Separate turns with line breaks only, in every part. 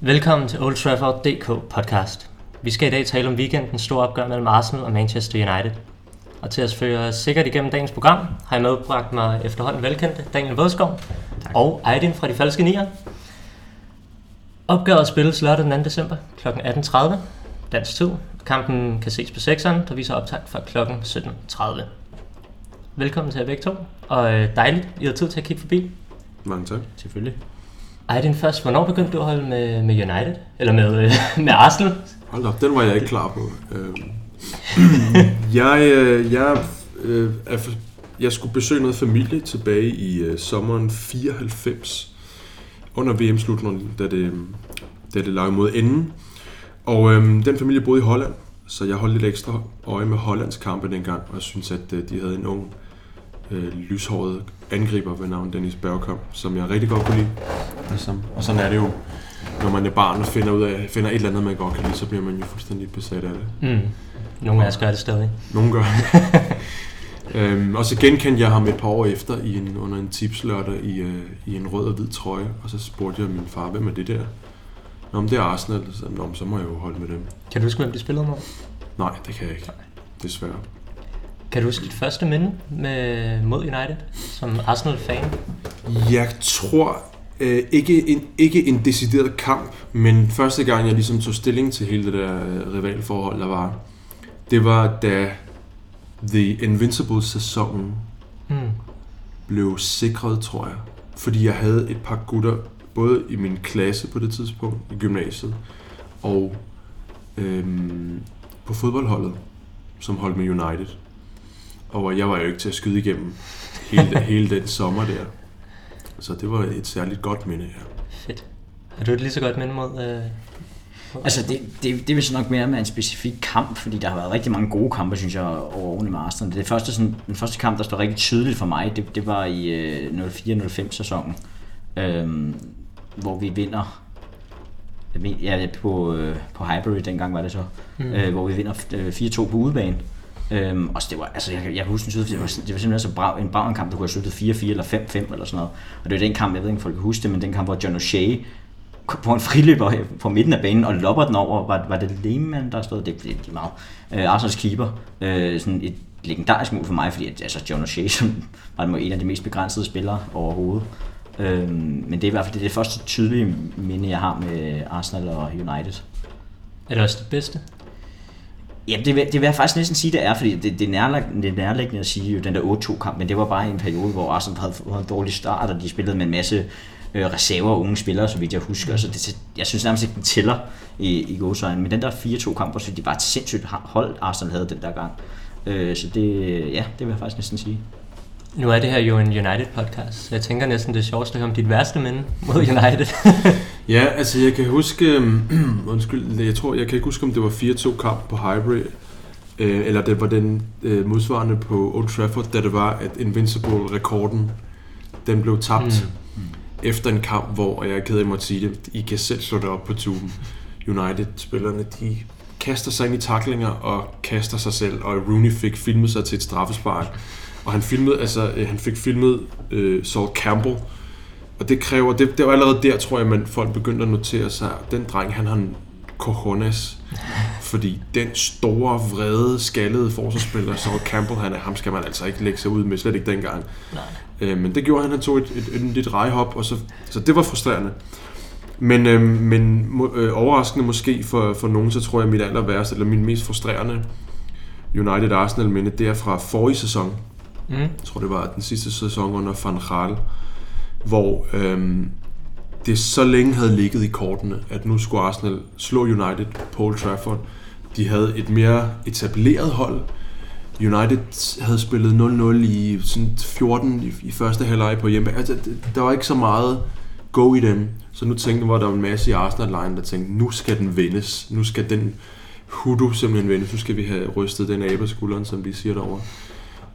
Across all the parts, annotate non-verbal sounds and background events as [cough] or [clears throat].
Velkommen til Old Trafford DK podcast. Vi skal i dag tale om weekendens store opgør mellem Arsenal og Manchester United. Og til at føre sikkert igennem dagens program, har jeg medbragt mig efterhånden velkendte Daniel Vådskov og Aydin fra De Falske Nier. Opgøret spilles lørdag den 2. december kl. 18.30 dansk tid. Kampen kan ses på 6'eren, der viser optag fra kl. 17.30. Velkommen til jer begge to, og øh, dejligt, I har tid til at kigge forbi.
Mange tak.
Selvfølgelig. Aydin først, hvornår begyndte du at holde med, med United? Eller med, øh, [laughs] med Arsenal?
Hold op, den var jeg ikke klar på. Øhm, [clears throat] jeg, øh, jeg, øh, er for- jeg skulle besøge noget familie tilbage i øh, sommeren 94, under VM-slutningen, da det, da det lag mod enden. Og øhm, den familie boede i Holland, så jeg holdt lidt ekstra øje med Hollands kampe dengang, og jeg synes, at øh, de havde en ung, øh, lyshåret angriber ved navn Dennis Bergkamp, som jeg rigtig godt kunne lide. Ligesom. Og sådan er det jo, når man er barn og finder, ud af, finder et eller andet, man godt kan lide, så bliver man jo fuldstændig besat af det.
Mm. Nogle af os gør det stadig.
Nogle gør. [laughs] øhm, og så genkendte jeg ham et par år efter i en, under en tipslørdag i, øh, i en rød og hvid trøje, og så spurgte jeg min far, hvem er det der? Nå, men det er Arsenal. Så, Nå, men så må jeg jo holde med dem.
Kan du huske, hvem de spillede mod?
Nej, det kan jeg ikke. Desværre.
Kan du huske dit første minde med, mod United som Arsenal-fan?
Jeg tror øh, ikke, en, ikke en decideret kamp, men første gang jeg ligesom tog stilling til hele det der øh, rivalforhold, der var, det var da The Invincible-sæsonen
Mm.
blev sikret, tror jeg. Fordi jeg havde et par gutter, både i min klasse på det tidspunkt, i gymnasiet, og øhm, på fodboldholdet, som holdt med United. Og jeg var jo ikke til at skyde igennem hele, [laughs] hele den sommer der. Så det var et særligt godt minde, ja.
Fedt. Har du et lige så godt minde mod... Øh,
Altså, det, det, det vil så nok mere med en specifik kamp, fordi der har været rigtig mange gode kampe, synes jeg, over årene med Arsenal. Det første, sådan, den første kamp, der står rigtig tydeligt for mig, det, det var i øh, 04-05 sæsonen, øh, hvor vi vinder ja, på, øh, på Highbury dengang var det så, mm. øh, hvor vi vinder øh, 4-2 på udebane. Øhm, og så det var, altså, jeg, jeg kan huske, det var, det var simpelthen så brav, en brav en kamp, der kunne have sluttet 4-4 eller 5-5 eller sådan noget. Og det var den kamp, jeg ved ikke, om folk kan huske det, men den kamp, hvor John O'Shea på en friløber på midten af banen og lopper den over, var, var det Lehmann, der stod, det, det, det meget, øh, Arsenals keeper, øh, sådan et legendarisk mål for mig, fordi at, altså John O'Shea, som var må en af de mest begrænsede spillere overhovedet. Øhm, men det er i hvert fald det, er det første tydelige minde, jeg har med Arsenal og United.
er det også det bedste?
Ja, det vil, det vil jeg faktisk næsten sige, det er, fordi det, det, er nærliggende, det er nærliggende at sige jo den der 8-2-kamp, men det var bare en periode, hvor Arsenal havde fået en dårlig start, og de spillede med en masse øh, reserver og unge spillere, så vidt jeg husker, så det, jeg synes nærmest ikke, den tæller i, i gåsøjne. Men den der 4-2-kamp, så det var et sindssygt hold, Arsenal havde den der gang. Øh, så det, ja, det vil jeg faktisk næsten sige.
Nu er det her jo en United-podcast, så jeg tænker næsten, det sjovest at høre om dit værste minde mod United. [laughs]
Ja, altså jeg kan huske, øhm, [clears throat] undskyld, jeg tror, jeg kan ikke huske, om det var 4-2 kamp på Highbury, øh, eller det var den øh, modsvarende på Old Trafford, da det var, at Invincible-rekorden, den blev tabt mm. efter en kamp, hvor, og jeg er ked af at måtte sige det, I kan selv slå det op på tuben, United-spillerne, de kaster sig ind i taklinger og kaster sig selv, og Rooney fik filmet sig til et straffespark, og han filmede, altså, øh, han fik filmet øh, Saul Campbell, og det kræver, det, det var allerede der, tror jeg, man folk begyndte at notere sig, den dreng, han har en cojones. [laughs] Fordi den store, vrede, skaldede forsvarsspiller, Saul Campbell, han er, ham skal man altså ikke lægge sig ud med, slet ikke dengang.
Nej.
Øh, men det gjorde han, han tog et, et, et, et lidt rejhop, og så, så det var frustrerende. Men, øh, men øh, overraskende måske for, for nogen, så tror jeg, mit aller værste, eller min mest frustrerende United Arsenal minde, det er fra forrige sæson.
Mm.
Jeg tror, det var den sidste sæson under Van Gaal, hvor øhm, det så længe havde ligget i kortene, at nu skulle Arsenal slå United på Old Trafford. De havde et mere etableret hold. United havde spillet 0-0 i sådan 14 i, i første halvleg på hjemme. Altså, der var ikke så meget go i dem. Så nu tænkte var der var en masse i Arsenal-line, der tænkte, nu skal den vendes. Nu skal den Hudu simpelthen vendes. Nu skal vi have rystet den abe skulderen, som de siger derovre.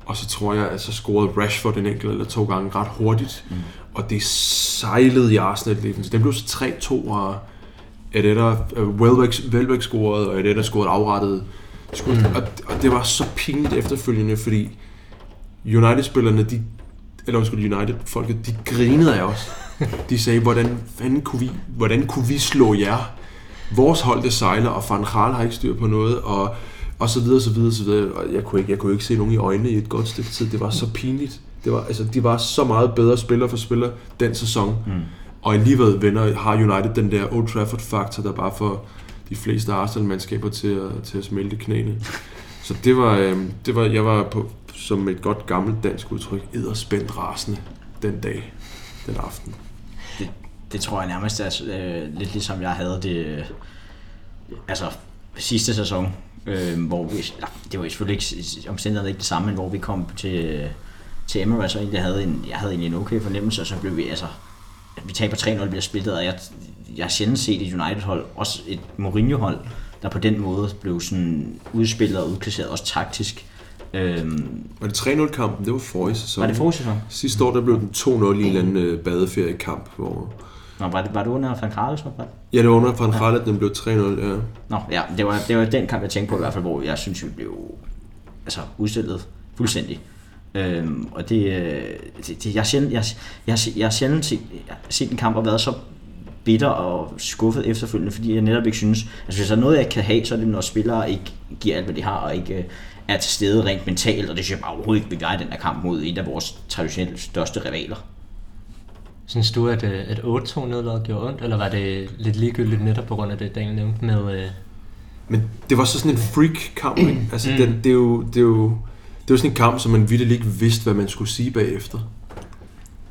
Og så tror jeg, at så scorede Rashford en enkelt eller to gange ret hurtigt. Mm. Og det sejlede i Arsenal defense. Den blev så 3-2, og Edetta, uh, Welbeck, Welbeck scorede, og Edetta scorede afrettet. Mm. Og, og, det var så pinligt efterfølgende, fordi United-spillerne, de, eller undskyld, United-folket, de grinede af os. [laughs] De sagde, hvordan, fanden kunne vi, hvordan kunne vi slå jer? Vores hold, det sejler, og Van Gaal har ikke styr på noget, og, og så videre, så videre, så videre. Og jeg kunne, ikke, jeg kunne ikke se nogen i øjnene i et godt stykke tid. Det var så pinligt. Det var, altså, de var så meget bedre spiller for spiller den sæson. Mm. Og alligevel vinder, har United den der Old Trafford-faktor, der bare får de fleste Arsenal-mandskaber til at, til at smelte knæene. Så det var, øh, det var, jeg var på, som et godt gammelt dansk udtryk, edderspændt rasende den dag, den aften.
Det, det tror jeg nærmest er øh, lidt ligesom jeg havde det øh, altså sidste sæson, øh, hvor vi, nej, det var selvfølgelig ikke omstændigheden ikke det samme, men hvor vi kom til, til Emirates, og egentlig havde en, jeg havde egentlig en okay fornemmelse, og så blev vi altså vi taber 3-0 bliver spillet, og jeg, jeg har sjældent set et United-hold, også et Mourinho-hold, der på den måde blev sådan udspillet og udklasseret, også taktisk.
Øhm, var det 3-0-kampen? Det var forrige sæson.
Var det forrige sæson?
Sidste år der blev den 2-0 i en eller anden øh, badeferiekamp, hvor...
Nå, var det, var det under Van Gaal, så?
Ja, det var under Van Gaal, at den blev 3-0, ja.
Nå, ja, det var, det var den kamp, jeg tænkte på i hvert fald, hvor jeg synes, vi blev altså, udstillet fuldstændig. Øhm, og det, øh, det, det jeg, sjældent, jeg, jeg, jeg har sjældent set, set en kamp og været så bitter og skuffet efterfølgende, fordi jeg netop ikke synes, altså hvis der er noget, jeg kan have, så er det, når spillere ikke giver alt, hvad de har, og ikke øh, er til stede rent mentalt, og det synes jeg bare overhovedet ikke gøre den her kamp mod en af vores traditionelt største rivaler.
Synes du, at, øh, at 8-2 nedlaget gjorde ondt, eller var det lidt ligegyldigt netop på grund af det, Daniel nævnte med... Øh...
Men det var så sådan en freak-kamp, ikke? Altså, mm. den, det, er jo, det, er jo, det var sådan en kamp, som man virkelig ikke vidste, hvad man skulle sige bagefter.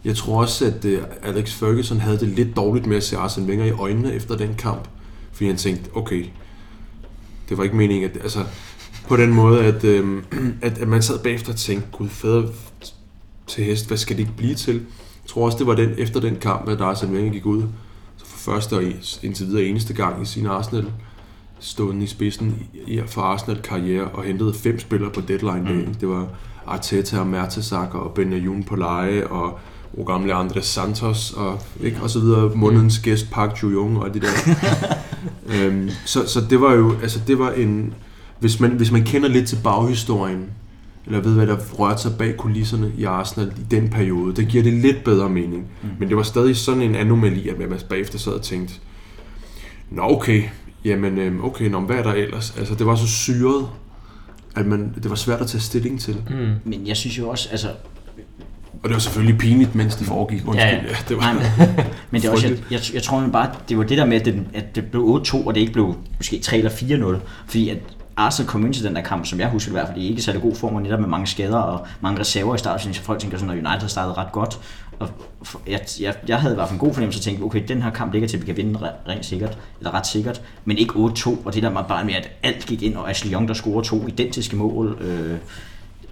Jeg tror også, at uh, Alex Ferguson havde det lidt dårligt med at se Arsene Wenger i øjnene efter den kamp. Fordi han tænkte, okay, det var ikke meningen, at... Altså, på den måde, at, uh, [clears throat] at, at man sad bagefter og tænkte, gud fader til hest, hvad skal det ikke blive til? Jeg tror også, det var den, efter den kamp, at Arsene Wenger gik ud. Så for første og indtil videre eneste gang i sin Arsenal stående i spidsen for Arsenal-karriere og hentede fem spillere på deadline day. Mm. Det var Arteta og Mertesacker og Benayoun på leje og gamle Andres Santos og, ikke, og så videre, månedens gæst Park Ju-Jung og det der. [laughs] øhm, så, så det var jo, altså det var en, hvis man, hvis man kender lidt til baghistorien, eller ved, hvad der rørte sig bag kulisserne i Arsenal i den periode, det giver det lidt bedre mening. Mm. Men det var stadig sådan en anomali, at man bagefter sad og tænkte, Nå okay, jamen øhm, okay, nå, hvad er der ellers? Altså det var så syret, at man, det var svært at tage stilling til.
Mm. Men jeg synes jo også, altså
og det var selvfølgelig pinligt, mens det foregik. Undskyld, ja, ja. ja det var
Nej, men, [laughs] [laughs] men det er også, jeg, jeg, jeg tror bare, det var det der med, at det, at det blev 8-2, og det ikke blev måske 3 eller 4-0. Fordi at Arsenal kom ind til den der kamp, som jeg husker i hvert fald, i ikke særlig god form, og netop med mange skader og mange reserver i starten, så folk tænker sådan, at United startede ret godt. Og jeg, jeg, jeg havde i hvert fald en god fornemmelse og tænkte, okay, den her kamp ligger til, at vi kan vinde rent sikkert, eller ret sikkert, men ikke 8-2, og det der var bare med, at alt gik ind, og Ashley Young, der scorer to identiske mål, øh,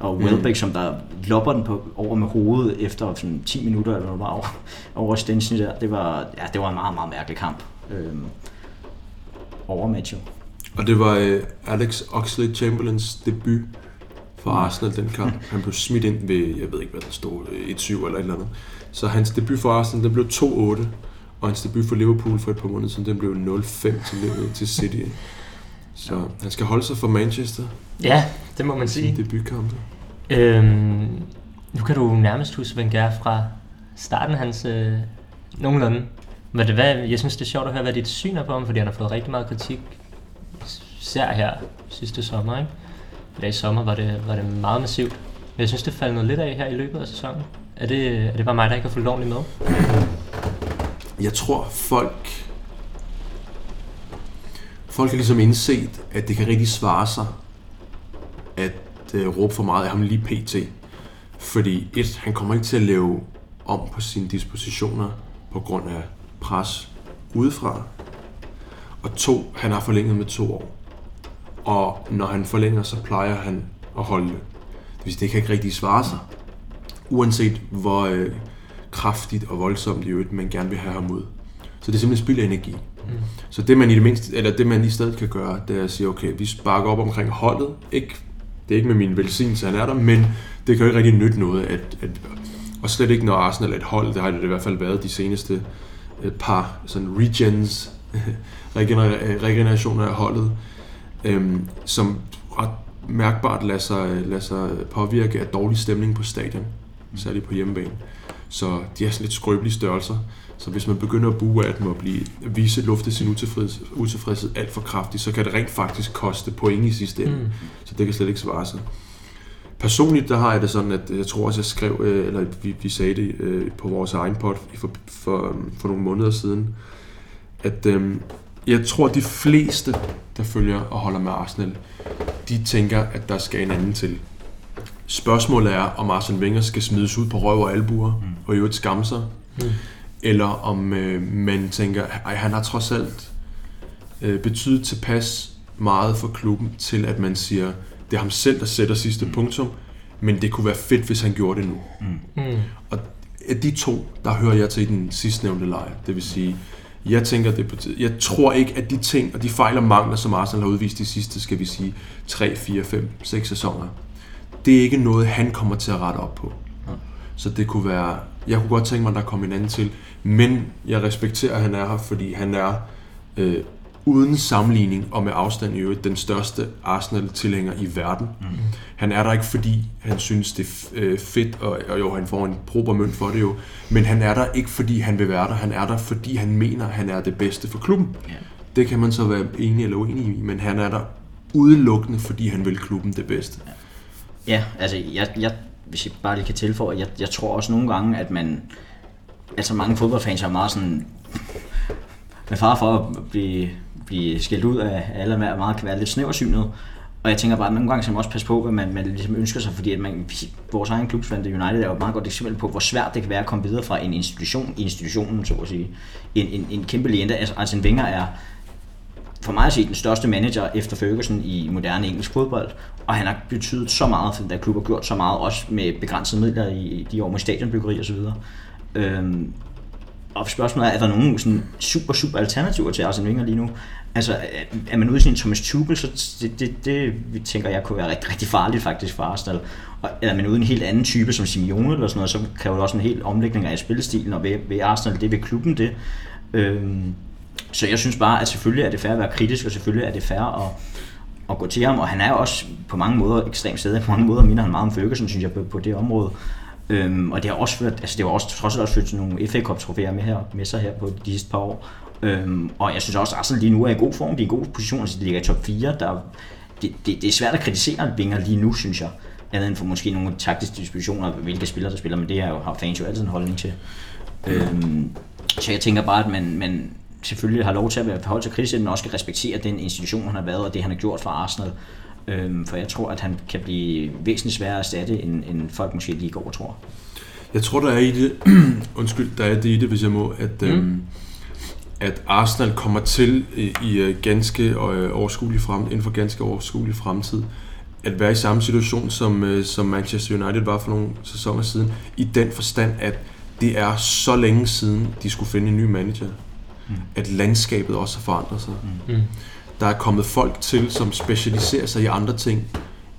og mm. Welbeck, mm. som der lopper den på, over med hovedet efter sådan 10 minutter, eller var over, over Stensny der. Det var, ja, det var en meget, meget mærkelig kamp. Øhm, over matchet.
Og det var uh, Alex Oxlade-Chamberlains debut for mm. Arsenal den kamp. [laughs] Han blev smidt ind ved, jeg ved ikke hvad der stod, 1-7 eller et eller andet. Så hans debut for Arsenal, den blev 2-8. Og hans debut for Liverpool for et par måneder siden, den blev 0-5 til, til City. Så han skal holde sig for Manchester.
Ja, det må man sige.
Debutkampe.
Øhm, nu kan du nærmest huske Wenger fra starten hans øh, nogenlunde. Men det, hvad, jeg synes, det er sjovt at høre, hvad dit syn er på ham, fordi han har fået rigtig meget kritik, især her sidste sommer. Ikke? Ja, i sommer var det, var det meget massivt. Men jeg synes, det faldt noget lidt af her i løbet af sæsonen. Er det, er det bare mig, der ikke har fulgt ordentligt med?
Jeg tror, folk... Folk har ligesom indset, at det kan rigtig svare sig at øh, råbe for meget af ham lige pt. Fordi et, han kommer ikke til at lave om på sine dispositioner på grund af pres udefra. Og to, han har forlænget med to år. Og når han forlænger, så plejer han at holde det. Det vil det kan ikke rigtig svare sig. Uanset hvor øh, kraftigt og voldsomt i øvrigt man gerne vil have ham ud. Så det er simpelthen spild af energi. Mm. Så det man i det mindste, eller det man i stedet kan gøre, det er at sige, okay, vi sparker op omkring holdet. Ikke, det er ikke med min velsignelse, han er der, men det kan jo ikke rigtig nytte noget. At, at, og slet ikke når Arsenal er et hold, det har det i hvert fald været de seneste et par sådan regens, [laughs] regenerationer af holdet, øhm, som ret mærkbart lader sig, lader sig påvirke af dårlig stemning på stadion. særligt på hjemmebane. Så de er sådan lidt skrøbelige størrelser. Så hvis man begynder at bue af dem og blive, vise lufte sin utilfreds, utilfredshed alt for kraftigt, så kan det rent faktisk koste point i sidste ende. Mm. Så det kan slet ikke svare sig. Personligt, der har jeg det sådan, at jeg tror også, jeg skrev, øh, eller vi, vi sagde det øh, på vores egen pod for, for, for nogle måneder siden, at øh, jeg tror, de fleste, der følger og holder med Arsenal, de tænker, at der skal en anden til. Spørgsmålet er, om Arsene Wenger skal smides ud på røv og albuer, mm. og i øvrigt skamme sig. Mm. Eller om øh, man tænker, at han har trods alt øh, betydet tilpas meget for klubben, til at man siger, det er ham selv, der sætter sidste mm. punktum, men det kunne være fedt, hvis han gjorde det nu. Mm. Mm. Og af de to, der hører jeg til den sidstnævnte lejr. Det vil sige, jeg tænker, det på Jeg tror ikke, at de ting og de fejl og mangler, som Arsenal har udvist de sidste, skal vi sige, 3, 4, 5, 6 sæsoner, det er ikke noget, han kommer til at rette op på. Så det kunne være, jeg kunne godt tænke mig, at der kom en anden til, men jeg respekterer, at han er her, fordi han er øh, uden sammenligning og med afstand i øvrigt den største Arsenal-tilhænger i verden. Mm. Han er der ikke, fordi han synes, det er øh, fedt, og, og jo, han får en prober mønt for det jo, men han er der ikke, fordi han vil være der. Han er der, fordi han mener, han er det bedste for klubben. Yeah. Det kan man så være enig eller uenig i, men han er der udelukkende, fordi han vil klubben det bedste.
Ja, altså jeg, jeg, hvis jeg bare lige kan tilføje, jeg, jeg tror også nogle gange, at man, altså mange fodboldfans er meget sådan, med far for at blive blive skilt ud af alle med meget kan være lidt snæversynet. Og jeg tænker bare, at nogle gange skal man også passe på, hvad man, man ligesom ønsker sig, fordi at man, vores egen klub, United, er jo et meget godt eksempel på, hvor svært det kan være at komme videre fra en institution institutionen, så at sige. En, en, en kæmpe legende, altså, altså en Wenger er for mig at se den største manager efter Ferguson i moderne engelsk fodbold, og han har betydet så meget for den der klub, og gjort så meget, også med begrænsede midler i de år med stadionbyggeri osv. Øhm, og spørgsmålet er, er der nogen sådan super, super alternativer til Arsene Wenger lige nu? Altså, er man ude i sin Thomas Tuchel, så det, det, det vi tænker jeg kunne være rigtig, rigtig farligt faktisk for Arsenal. Og er man ude i en helt anden type som Simeone eller sådan noget, så kræver det også en helt omlægning af spillestilen, og ved, ved Arsenal, det ved klubben det. Øhm, så jeg synes bare, at selvfølgelig er det fair at være kritisk, og selvfølgelig er det fair at, at gå til ham, og han er jo også på mange måder ekstremt stedet. På mange måder minder han meget om Ferguson, synes jeg, på, på det område. Øhm, og det har også ført, altså det var også trods alt også ført til nogle FA Cup trofæer med, her, med sig her på de sidste par år. Øhm, og jeg synes også, at Arsenal lige nu er i god form, de er i god position, altså de ligger i top 4. Der, det, det, det, er svært at kritisere Wenger lige nu, synes jeg. Andet end for måske nogle taktiske dispositioner, hvilke spillere der spiller, men det er jo, har fans jo altid en holdning til. Øhm, så jeg tænker bare, at man, man selvfølgelig har lov til at være forholdt til kritisk, men også skal respektere den institution, han har været, og det han har gjort for Arsenal. Øhm, for jeg tror, at han kan blive væsentligt sværere at erstatte, end, end folk måske lige går tror.
Jeg tror, der er i det, [clears throat] undskyld, der er det i det, hvis jeg må, at, mm. øhm, at Arsenal kommer til i, i øh, ganske øh, overskuelig frem, inden for ganske overskuelig fremtid, at være i samme situation, som, øh, som Manchester United var for nogle sæsoner siden, i den forstand, at det er så længe siden, de skulle finde en ny manager, mm. at landskabet også har forandret sig. Mm. Der er kommet folk til, som specialiserer sig i andre ting,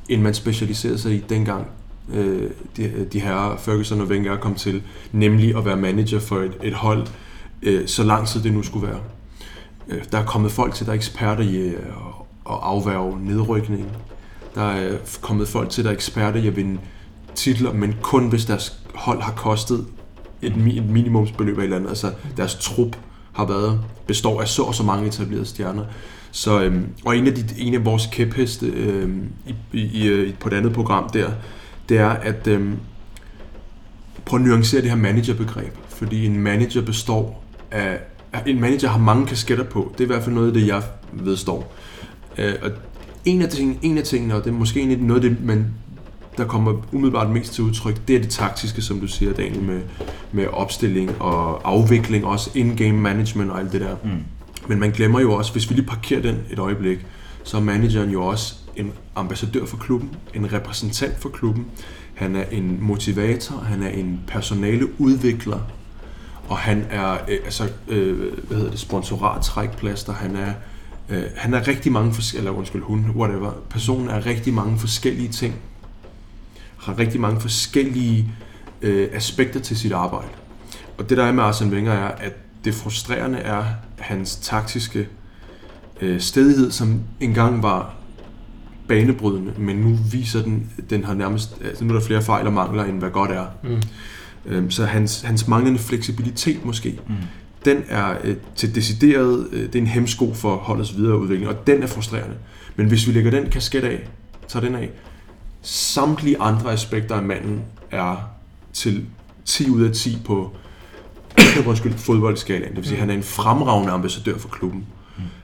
end man specialiserede sig i dengang øh, de, de her Ferguson og Wenger kom til, nemlig at være manager for et, et hold, øh, så lang tid det nu skulle være. Øh, der er kommet folk til, der er eksperter i øh, at afværge nedrykning. Der er kommet folk til, der er eksperter i at vinde titler, men kun hvis deres hold har kostet et, et minimumsbeløb af et eller andet. Altså deres trup har været, består af så og så mange etablerede stjerner. Så, øhm, og en af, de, en af vores kæpheste øhm, i, i, i, øh, på det andet program der, det er at øhm, prøve at nuancere det her managerbegreb. Fordi en manager består af, en manager har mange kasketter på. Det er i hvert fald noget af det, jeg vedstår. Øh, og en af, ting, en af tingene, og det er måske noget af det, man, der kommer umiddelbart mest til udtryk, det er det taktiske, som du siger, Daniel, med, med opstilling og afvikling, også in-game management og alt det der. Mm. Men man glemmer jo også, hvis vi lige parkerer den et øjeblik, så er manageren jo også en ambassadør for klubben, en repræsentant for klubben. Han er en motivator, han er en personale udvikler, og han er øh, altså, øh, hvad hedder det, sponsorattrækplaster, han er øh, han er rigtig mange forskellige, eller undskyld, hun, whatever, personen er rigtig mange forskellige ting, har rigtig mange forskellige øh, aspekter til sit arbejde. Og det der er med Arsene Wenger er, at det frustrerende er hans taktiske øh, stedighed, som engang var banebrydende, men nu viser den, den har nærmest, altså nu er der flere fejl og mangler, end hvad godt er.
Mm.
Øhm, så hans, hans manglende fleksibilitet måske,
Mm.
den er øh, til decideret, øh, det er en hemsko for holdets videre udvikling, og den er frustrerende. Men hvis vi lægger den kasket af, tager den af, samtlige andre aspekter af manden er til 10 ud af 10 på undskyld, fodboldskalaen. Det vil sige, mm. han er en fremragende ambassadør for klubben.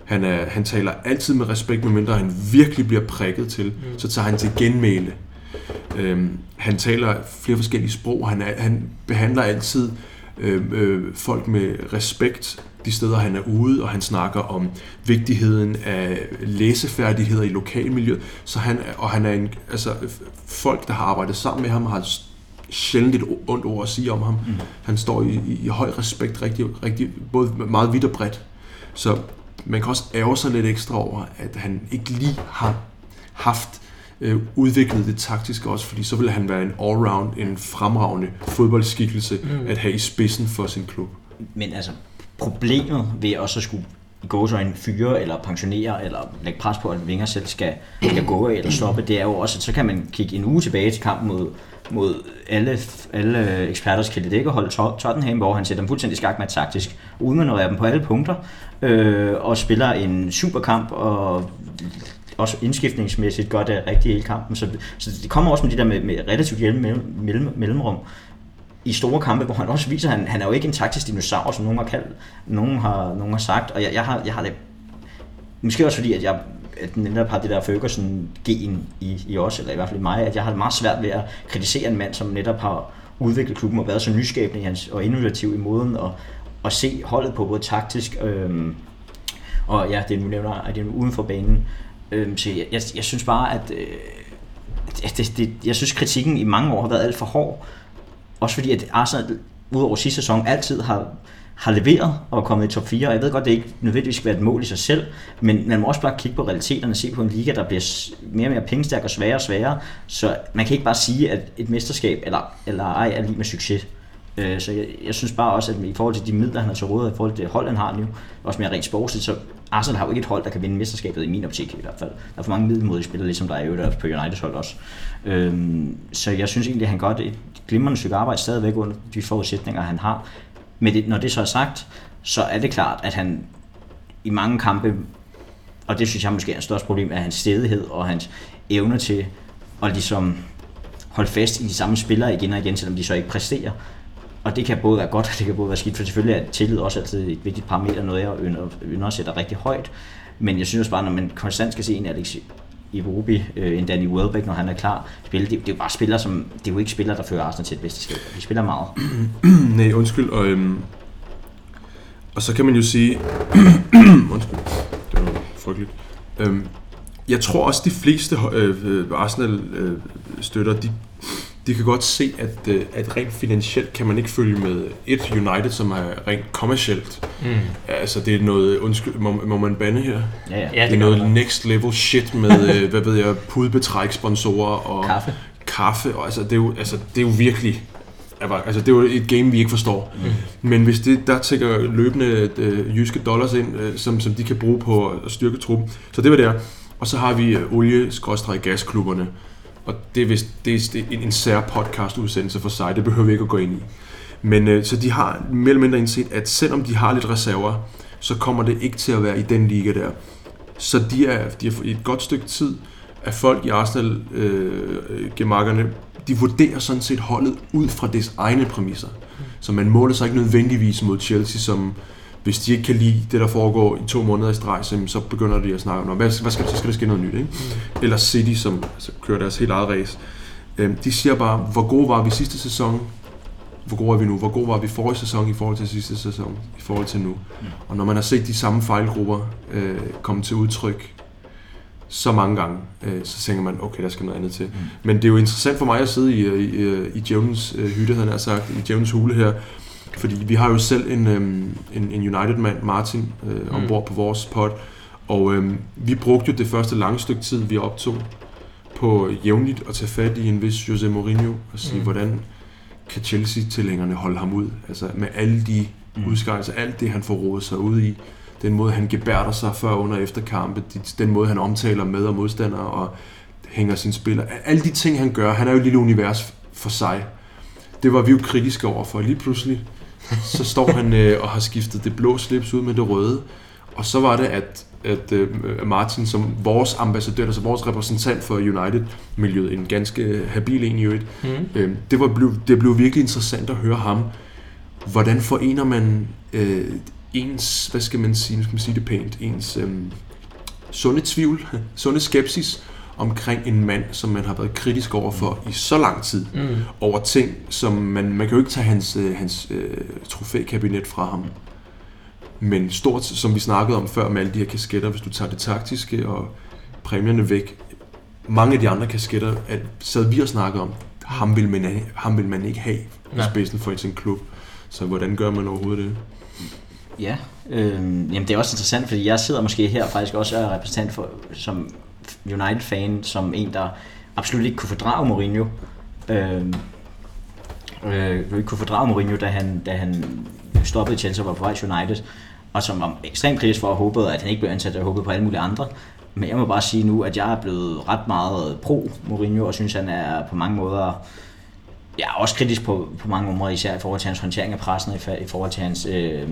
Han, er, han taler altid med respekt, medmindre han virkelig bliver prikket til. Så tager han til genmæle. Øhm, han taler flere forskellige sprog. Han, er, han behandler altid øh, øh, folk med respekt de steder, han er ude, og han snakker om vigtigheden af læsefærdigheder i lokalmiljøet. Så han, og han er en, altså, folk, der har arbejdet sammen med ham, har sjældent et ondt ord at sige om ham. Mm. Han står i, i, i høj respekt, rigtig, rigtig, både meget vidt og bredt. Så man kan også ærge sig lidt ekstra over, at han ikke lige har haft øh, udviklet det taktiske også, fordi så ville han være en all-round, en fremragende fodboldskikkelse mm. at have i spidsen for sin klub.
Men altså, problemet ved også at skulle i så en fyre eller pensionere eller lægge pres på, at Vinger selv skal, skal gå af eller stoppe, det er jo også, at så kan man kigge en uge tilbage til kampen mod, mod alle, alle eksperters kælde hold Tottenham, hvor han sætter dem fuldstændig skak med taktisk, udmanøvrerer dem på alle punkter, øh, og spiller en superkamp og også indskiftningsmæssigt gør det rigtigt hele kampen. Så, så det kommer også med de der med, med relativt hjælp mellem, mellem, mellemrum i store kampe, hvor han også viser, at han, han er jo ikke en taktisk dinosaur, som nogen har, kaldt, nogen har, nogen har sagt, og jeg, jeg, har, jeg har det, måske også fordi, at jeg at netop har det der Ferguson-gen i, i os, eller i hvert fald i mig, at jeg har det meget svært ved at kritisere en mand, som netop har udviklet klubben og været så nyskabende i hans, og innovativ i måden at, at se holdet på, både taktisk, øhm, og ja, det nu nævner, at det er uden for banen. Øhm, så jeg, jeg, jeg synes bare, at øh, at det, det, jeg synes kritikken i mange år har været alt for hård. Også fordi, at Arsenal udover sidste sæson altid har, har leveret og er kommet i top 4. Og jeg ved godt, det ikke nødvendigvis skal være et mål i sig selv, men man må også bare kigge på realiteterne og se på en liga, der bliver mere og mere pengestærk og sværere og sværere. Så man kan ikke bare sige, at et mesterskab eller, eller ej er lige med succes. Øh, så jeg, jeg synes bare også, at i forhold til de midler, han har til rådighed, i forhold til det hold, han har nu, også mere rent sportsligt, så Arsenal har jo ikke et hold, der kan vinde mesterskabet i min optik i hvert fald. Der er for mange middelmodige spillere, ligesom der er i øvrigt på Uniteds hold også. Øhm, Så jeg synes egentlig, at han gør det glimrende stykke arbejde stadigvæk under de forudsætninger, han har. Men det, når det så er sagt, så er det klart, at han i mange kampe, og det synes jeg måske er et størst problem, er hans stedighed og hans evne til at ligesom holde fast i de samme spillere igen og igen, selvom de så ikke præsterer. Og det kan både være godt, og det kan både være skidt, for selvfølgelig er tillid også altid et vigtigt parameter, noget jeg ynder, at sætte rigtig højt. Men jeg synes også bare, når man konstant skal se en Alex i Iwobi, øh, end Danny Welbeck, når han er klar, spille, det, det er jo bare spillere, som, det er jo ikke spillere, der fører Arsenal til et mesterskab. De spiller meget. [clears throat]
Nej, undskyld. Og, øhm, og så kan man jo sige... [clears throat] undskyld, det var frygteligt. Øhm, jeg tror også, de fleste øh, øh Arsenal-støtter, øh, de, de kan godt se, at, øh, at rent finansielt kan man ikke følge med et United, som er rent kommercielt.
Mm.
Altså, det er noget... Undskyld, må, må man bande her?
Ja, ja.
Det er
gør
noget
man.
next level shit med, [laughs] øh, hvad ved jeg, pudbetræk, sponsorer og
Kaffe.
kaffe. Og altså, det er jo, altså, det er jo virkelig... Altså, det er jo et game, vi ikke forstår. Mm. Men hvis det, der tækker løbende øh, jyske dollars ind, øh, som, som de kan bruge på at styrke truppen. Så det var der. Og så har vi øh, olie-gasklubberne. Og det er, vist, det er en, en sær podcast udsendelse for sig. Det behøver vi ikke at gå ind i. Men øh, så de har mere eller mindre indset, at selvom de har lidt reserver, så kommer det ikke til at være i den liga der. Så de er, de er i et godt stykke tid, at folk i Arsenal øh, gemakkerne, de vurderer sådan set holdet ud fra dets egne præmisser. Så man måler sig ikke nødvendigvis mod Chelsea, som hvis de ikke kan lide det, der foregår i to måneder i streg, så, begynder de at snakke om, hvad, hvad skal, så skal der ske noget nyt. Ikke? Mm. Eller City, som altså, kører deres helt eget race. Øhm, de siger bare, hvor gode var vi sidste sæson, hvor gode er vi nu, hvor gode var vi forrige sæson i forhold til sidste sæson, i forhold til nu. Mm. Og når man har set de samme fejlgrupper øh, komme til udtryk så mange gange, øh, så tænker man, okay, der skal noget andet til. Mm. Men det er jo interessant for mig at sidde i, i, i, i Jones øh, hytte, han har sagt, i Jones hule her, fordi vi har jo selv en, øhm, en, en United-mand, Martin, øh,
Mm.
ombord på vores pod, og øhm, vi brugte jo det første lange stykke tid, vi optog, på jævnligt at tage fat i en vis Jose Mourinho og sige,
Mm.
hvordan kan Chelsea-tilhængerne holde ham ud? Altså med alle de
Mm.
mm. udskejelser, alt det han får rodet sig ud i, den måde, han gebærder sig før, under og efter kampe, den måde, han omtaler med og modstandere og hænger sine spillere. Alle de ting, han gør, han er jo et lille univers for sig. Det var vi jo kritiske over for. Lige pludselig, så står han øh, og har skiftet det blå slips ud med det røde. Og så var det, at, at øh, Martin som vores ambassadør, altså vores repræsentant for United-miljøet, en ganske habil en i øvrigt, mm. øh, det, var, blev, det blev virkelig interessant at høre ham. Hvordan forener man øh, ens, hvad skal man sige, skal man sige det pænt, ens øh, sunde tvivl, sunde skepsis omkring en mand, som man har været kritisk over for i så lang tid, mm. over ting, som man, man kan jo ikke tage hans, øh, hans øh, trofækabinet fra ham. Men stort, som vi snakkede om før med alle de her kasketter, hvis du tager det taktiske og præmierne væk, mange af de andre kasketter, at sad vi og snakkede om, ham vil man, ham vil man ikke have i spidsen for sin klub. Så hvordan gør man overhovedet det?
Ja, øh, jamen det er også interessant, fordi jeg sidder måske her faktisk også er repræsentant for, som United-fan, som en, der absolut ikke kunne fordrage Mourinho. Øhm, øh, øh, ikke kunne fordrage Mourinho, da han, da han stoppede Chelsea og var på vej til United, og som var ekstremt kritisk for at håbe, at han ikke blev ansat, og håbede på alle mulige andre. Men jeg må bare sige nu, at jeg er blevet ret meget pro Mourinho, og synes, han er på mange måder ja, også kritisk på, på mange områder, især i forhold til hans håndtering af pressen, i, i forhold til hans øh,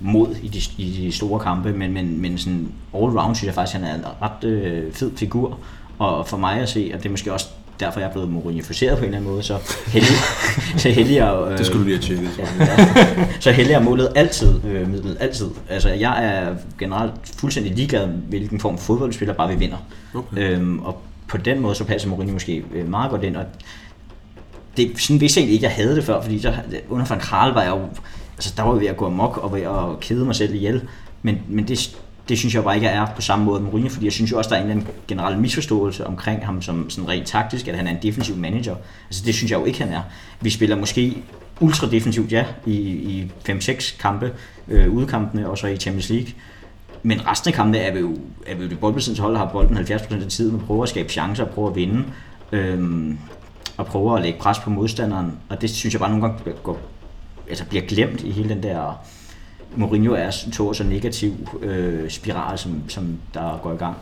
mod i de, i de store kampe, men, men, men sådan all round synes jeg faktisk, at han er en ret øh, fed figur, og for mig at se, at det er måske også derfor, jeg er blevet morinificeret på en eller anden måde, så heldig, [laughs] så heldig
jeg, øh, det skulle du lige have tjekket.
Ja, ja, så heldig jeg målet altid, øh, midlet, altid. Altså, jeg er generelt fuldstændig ligeglad, hvilken form fodboldspiller, bare vi vinder. Okay. Øhm, og på den måde, så passer Mourinho måske øh, meget godt ind, og det, sådan vidste jeg egentlig ikke, jeg havde det før, fordi så, under Van Kral var jeg jo, altså der var jeg ved at gå amok og ved at kede mig selv ihjel, men, men det, det synes jeg bare ikke er på samme måde med Mourinho, fordi jeg synes jo også, der er en eller anden generel misforståelse omkring ham som sådan rent taktisk, at han er en defensiv manager. Altså det synes jeg jo ikke, han er. Vi spiller måske ultra defensivt, ja, i, i 5-6 kampe, øh, udkampene, og så i Champions League. Men resten af kampene er vi jo, er vi jo det boldbesiddende hold, der har bolden 70% af tiden, og prøver at skabe chancer og prøver at vinde. Øhm, og prøver at lægge pres på modstanderen, og det synes jeg bare nogle gange går, altså bliver glemt i hele den der Mourinho er to så negativ øh, spiral, som, som der går i gang.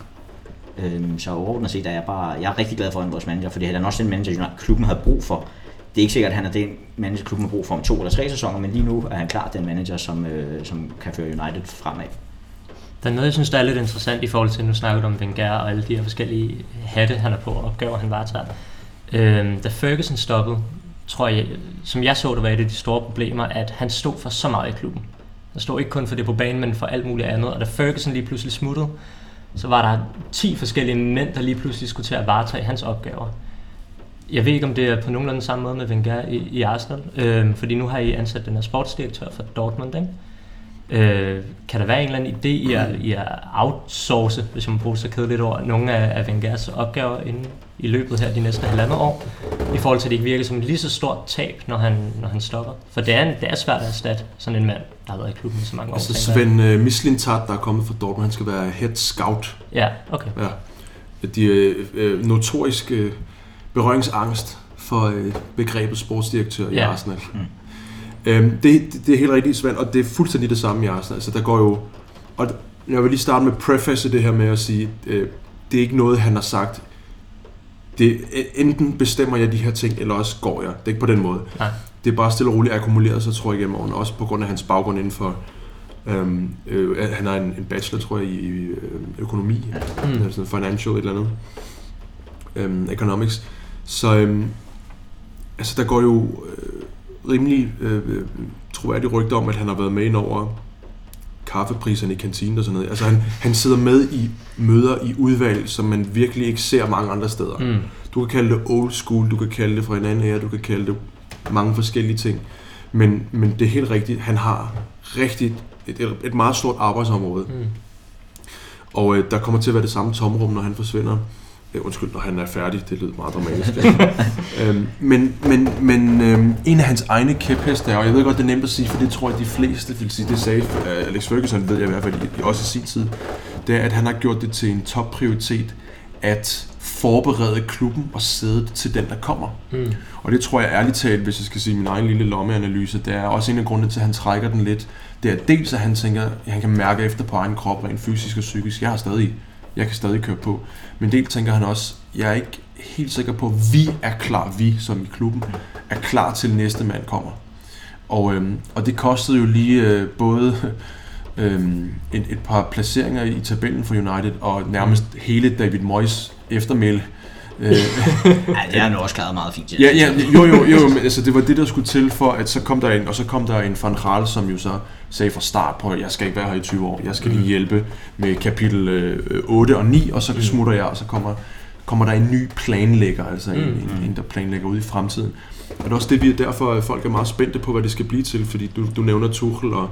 Øhm, så overordnet set er jeg bare, jeg er rigtig glad for, at han vores manager, fordi han er også den manager, klubben havde brug for. Det er ikke sikkert, at han er den manager, klubben har brug for om to eller tre sæsoner, men lige nu er han klart den manager, som, øh, som kan føre United fremad.
Der er noget, jeg synes, der er lidt interessant i forhold til, nu snakker om Wenger og alle de her forskellige hatte, han er på, og opgaver, han varetager. Øhm, da Ferguson stoppede, tror jeg, som jeg så det, var et af de store problemer, at han stod for så meget i klubben. Han stod ikke kun for det på banen, men for alt muligt andet. Og da Ferguson lige pludselig smuttede, så var der 10 forskellige mænd, der lige pludselig skulle til at varetage hans opgaver. Jeg ved ikke, om det er på nogenlunde samme måde med Wenger i, i Arsenal, øh, fordi nu har I ansat den her sportsdirektør for Dortmund, ikke? Øh, kan der være en eller anden idé i at, i at outsource, hvis man bruger så kedeligt over, nogle af, af Wengers opgaver inden i løbet her de næste halvandet år, i forhold til at det ikke virker som et lige så stort tab, når han, når han stopper. For det er, det er svært at erstatte sådan en mand, der har været i klubben i så mange år.
Altså Sven uh, Mislintat, der er kommet fra Dortmund, han skal være head scout.
Ja, okay. Ja.
De er øh, notorisk øh, berøringsangst for øh, begrebet sportsdirektør ja. i Arsenal. Mm. Øhm, det, det, det er helt rigtigt, Svend, og det er fuldstændig det samme i Arsenal. Altså, der går jo... Og jeg vil lige starte med preface det her med at sige, øh, det er ikke noget, han har sagt. Det, enten bestemmer jeg de her ting, eller også går jeg. Det er ikke på den måde. Nej. Det er bare stille og roligt akkumuleret sig, tror jeg, gennem årene. Også på grund af hans baggrund inden for... Øhm, øh, han har en, en bachelor, tror jeg, i, i øh, økonomi. Mm. Altså financial et eller andet. Øhm, economics. Så øhm, altså, der går jo... Øh, rimelig øh, troværdige rygter om, at han har været med ind over kaffepriserne i kantinen og sådan noget. Altså han, han sidder med i møder i udvalg, som man virkelig ikke ser mange andre steder. Mm. Du kan kalde det old school, du kan kalde det fra en anden ære, du kan kalde det mange forskellige ting. Men, men det er helt rigtigt, han har rigtig et, et meget stort arbejdsområde. Mm. Og øh, der kommer til at være det samme tomrum, når han forsvinder. Øh, undskyld, når han er færdig, det lyder meget dramatisk. [laughs] øhm, men men, men øhm, en af hans egne kæpheste og jeg ved godt, det er nemt at sige, for det tror jeg, de fleste vil sige, det sagde uh, Alex Ferguson, ved jeg i hvert fald også i sin tid, det er, at han har gjort det til en topprioritet at forberede klubben og sæde til den, der kommer.
Mm.
Og det tror jeg ærligt talt, hvis jeg skal sige min egen lille lommeanalyse, det er også en af grundene til, at han trækker den lidt. Det er dels, at han tænker, at han kan mærke efter på egen krop, rent fysisk og psykisk. Jeg har stadig, jeg kan stadig køre på. Men dels tænker han også, jeg er ikke helt sikker på, at vi er klar, vi som i klubben, er klar til næste mand kommer. Og, øhm, og det kostede jo lige øh, både [laughs] øhm, et, et par placeringer i tabellen for United, og nærmest hele David Moyes eftermæle. Øh,
Ja, [laughs] det har han også klaret meget fint.
Ja, ja, jo, jo, jo, men altså, det var det, der skulle til for, at så kom der en, og så kom der en Van Gaal, som jo så sagde fra start på, at jeg skal ikke være her i 20 år, jeg skal lige hjælpe med kapitel øh, 8 og 9, og så smutter jeg, og så kommer, kommer der en ny planlægger, altså en, en, en, der planlægger ud i fremtiden. Og det er også det, vi er derfor, at folk er meget spændte på, hvad det skal blive til, fordi du, du nævner Tuchel og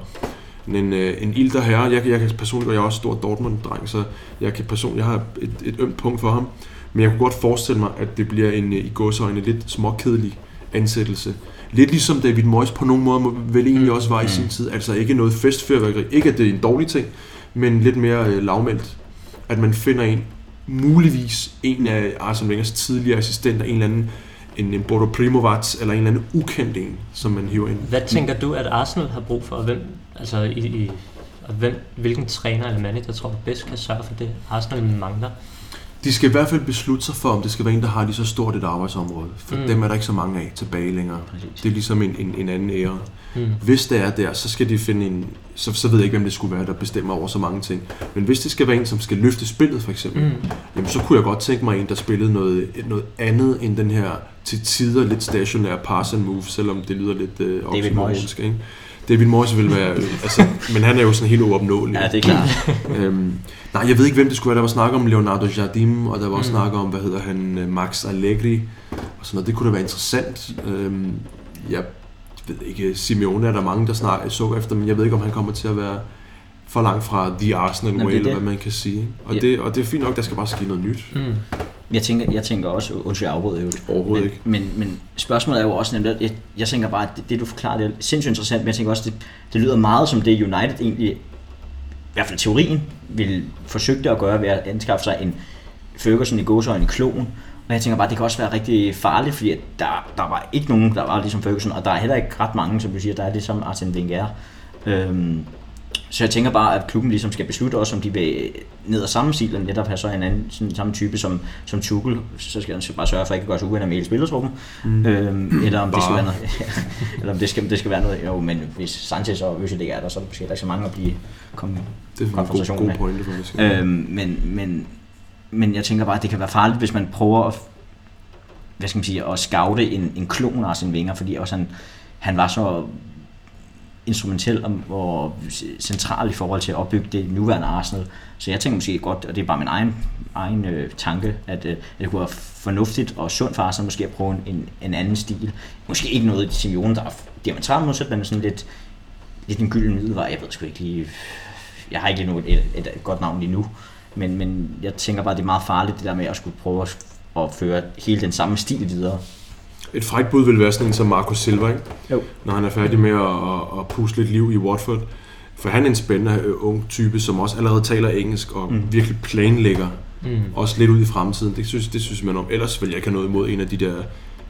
en, øh, en ilter herre. Jeg, jeg kan personligt, og jeg er også stor Dortmund-dreng, så jeg kan personligt, jeg har et, et ømt punkt for ham. Men jeg kunne godt forestille mig, at det bliver en øh, i gåsøjne lidt småkedelig ansættelse. Lidt ligesom David Moyes på nogle måder må- vel egentlig også var i sin tid. Altså ikke noget festfyrværkeri. Ikke at det er en dårlig ting, men lidt mere øh, lavmældt. At man finder en, muligvis en af Arsene Wengers tidligere assistenter, en eller anden en, en Bodo Primovac, eller en eller anden ukendt en, som man hiver ind.
Hvad tænker du, at Arsenal har brug for, og hvem, altså i, i, og hvem, hvilken træner eller manager tror du bedst kan sørge for det, Arsenal mangler?
De skal i hvert fald beslutte sig for, om det skal være en, der har lige så stort et arbejdsområde. For
Mm.
dem er der ikke så mange af tilbage længere.
Præcis.
Det er ligesom en, en, en anden ære.
Mm.
Hvis det er der, så skal de finde en... Så, så ved jeg ikke, hvem det skulle være, der bestemmer over så mange ting. Men hvis det skal være en, som skal løfte spillet, for eksempel,
Mm.
jamen, så kunne jeg godt tænke mig en, der spillede noget, noget andet end den her til tider lidt stationære pass and move, selvom det lyder lidt øh, oxymoronisk? David Moyes vil være... øh, altså, men han er jo sådan helt uopnåelig.
Ja, det er klart. [laughs]
Øhm, nej, jeg ved ikke, hvem det skulle være. Der var snak om Leonardo Jardim, og der var også
Mm.
snak om, hvad hedder han, øh, Max Allegri, og sådan noget. Det kunne da være interessant. Øhm, jeg ved ikke, Simeone er der mange, der snart så efter, men jeg ved ikke, om han kommer til at være for langt fra The Arsenal
Jamen,
way,
er
eller hvad man kan sige. Og,
Ja.
det, og det er fint nok, der skal bare ske noget nyt.
Mm.
Jeg tænker, jeg tænker også, undskyld jeg afbryder jo,
Overhovedet
men,
ikke.
Men, men spørgsmålet er jo også nemlig, jeg, jeg tænker bare, at det, det du forklarer, det er sindssygt interessant, men jeg tænker også, det, det lyder meget som det United egentlig, i hvert fald teorien, ville forsøgte at gøre ved at anskaffe sig en Ferguson i gåsøjne klon. Og jeg tænker bare, det kan også være rigtig farligt, fordi at der, der var ikke nogen, der var ligesom Ferguson, og der er heller ikke ret mange, som du siger, der er ligesom Arsene Wenger. Øhm, så jeg tænker bare, at klubben ligesom skal beslutte også, om de vil ned og samme stil, eller netop have så en anden sådan, samme type som, som Tuchel. Så skal han bare sørge for, at ikke gøre sig uvenner med hele spillertruppen. Mm. Øhm, eller om det skal
Bare.
være noget, [laughs] eller om det skal, det skal være noget, jo, men hvis Sanchez og Øzil ikke er der, så er der måske ikke så mange at blive komme
Det er en god, god pointe, faktisk.
Øhm, men, men, men jeg tænker bare, at det kan være farligt, hvis man prøver at, hvad skal man sige, at scoute en, en klon af Arsene Wenger, fordi også han, han var så instrumentel og, og central i forhold til at opbygge det nuværende Arsenal. Så jeg tænker måske godt, og det er bare min egen, egen øh, tanke, at, øh, at det kunne være fornuftigt og sundt for Arsenal måske at prøve en, en, en anden stil. Måske ikke noget i Simeone, der er diametralt modsat, men sådan lidt, lidt en gylden middelvej. Jeg ved sgu ikke lige... Jeg har ikke lige noget, et, et, et, godt navn lige nu, men, men jeg tænker bare, det er meget farligt, det der med at skulle prøve at, at føre hele den samme stil videre.
Et frækt bud vil være sådan en som Marco Silva, ikke?
Jo.
når han er færdig med at, at, at puste lidt liv i Watford. For han er en spændende øh, ung type, som også allerede taler engelsk og
Mm.
virkelig planlægger
Mm.
også lidt ud i fremtiden. Det synes, det synes man om. Ellers vil jeg ikke have noget imod en af de der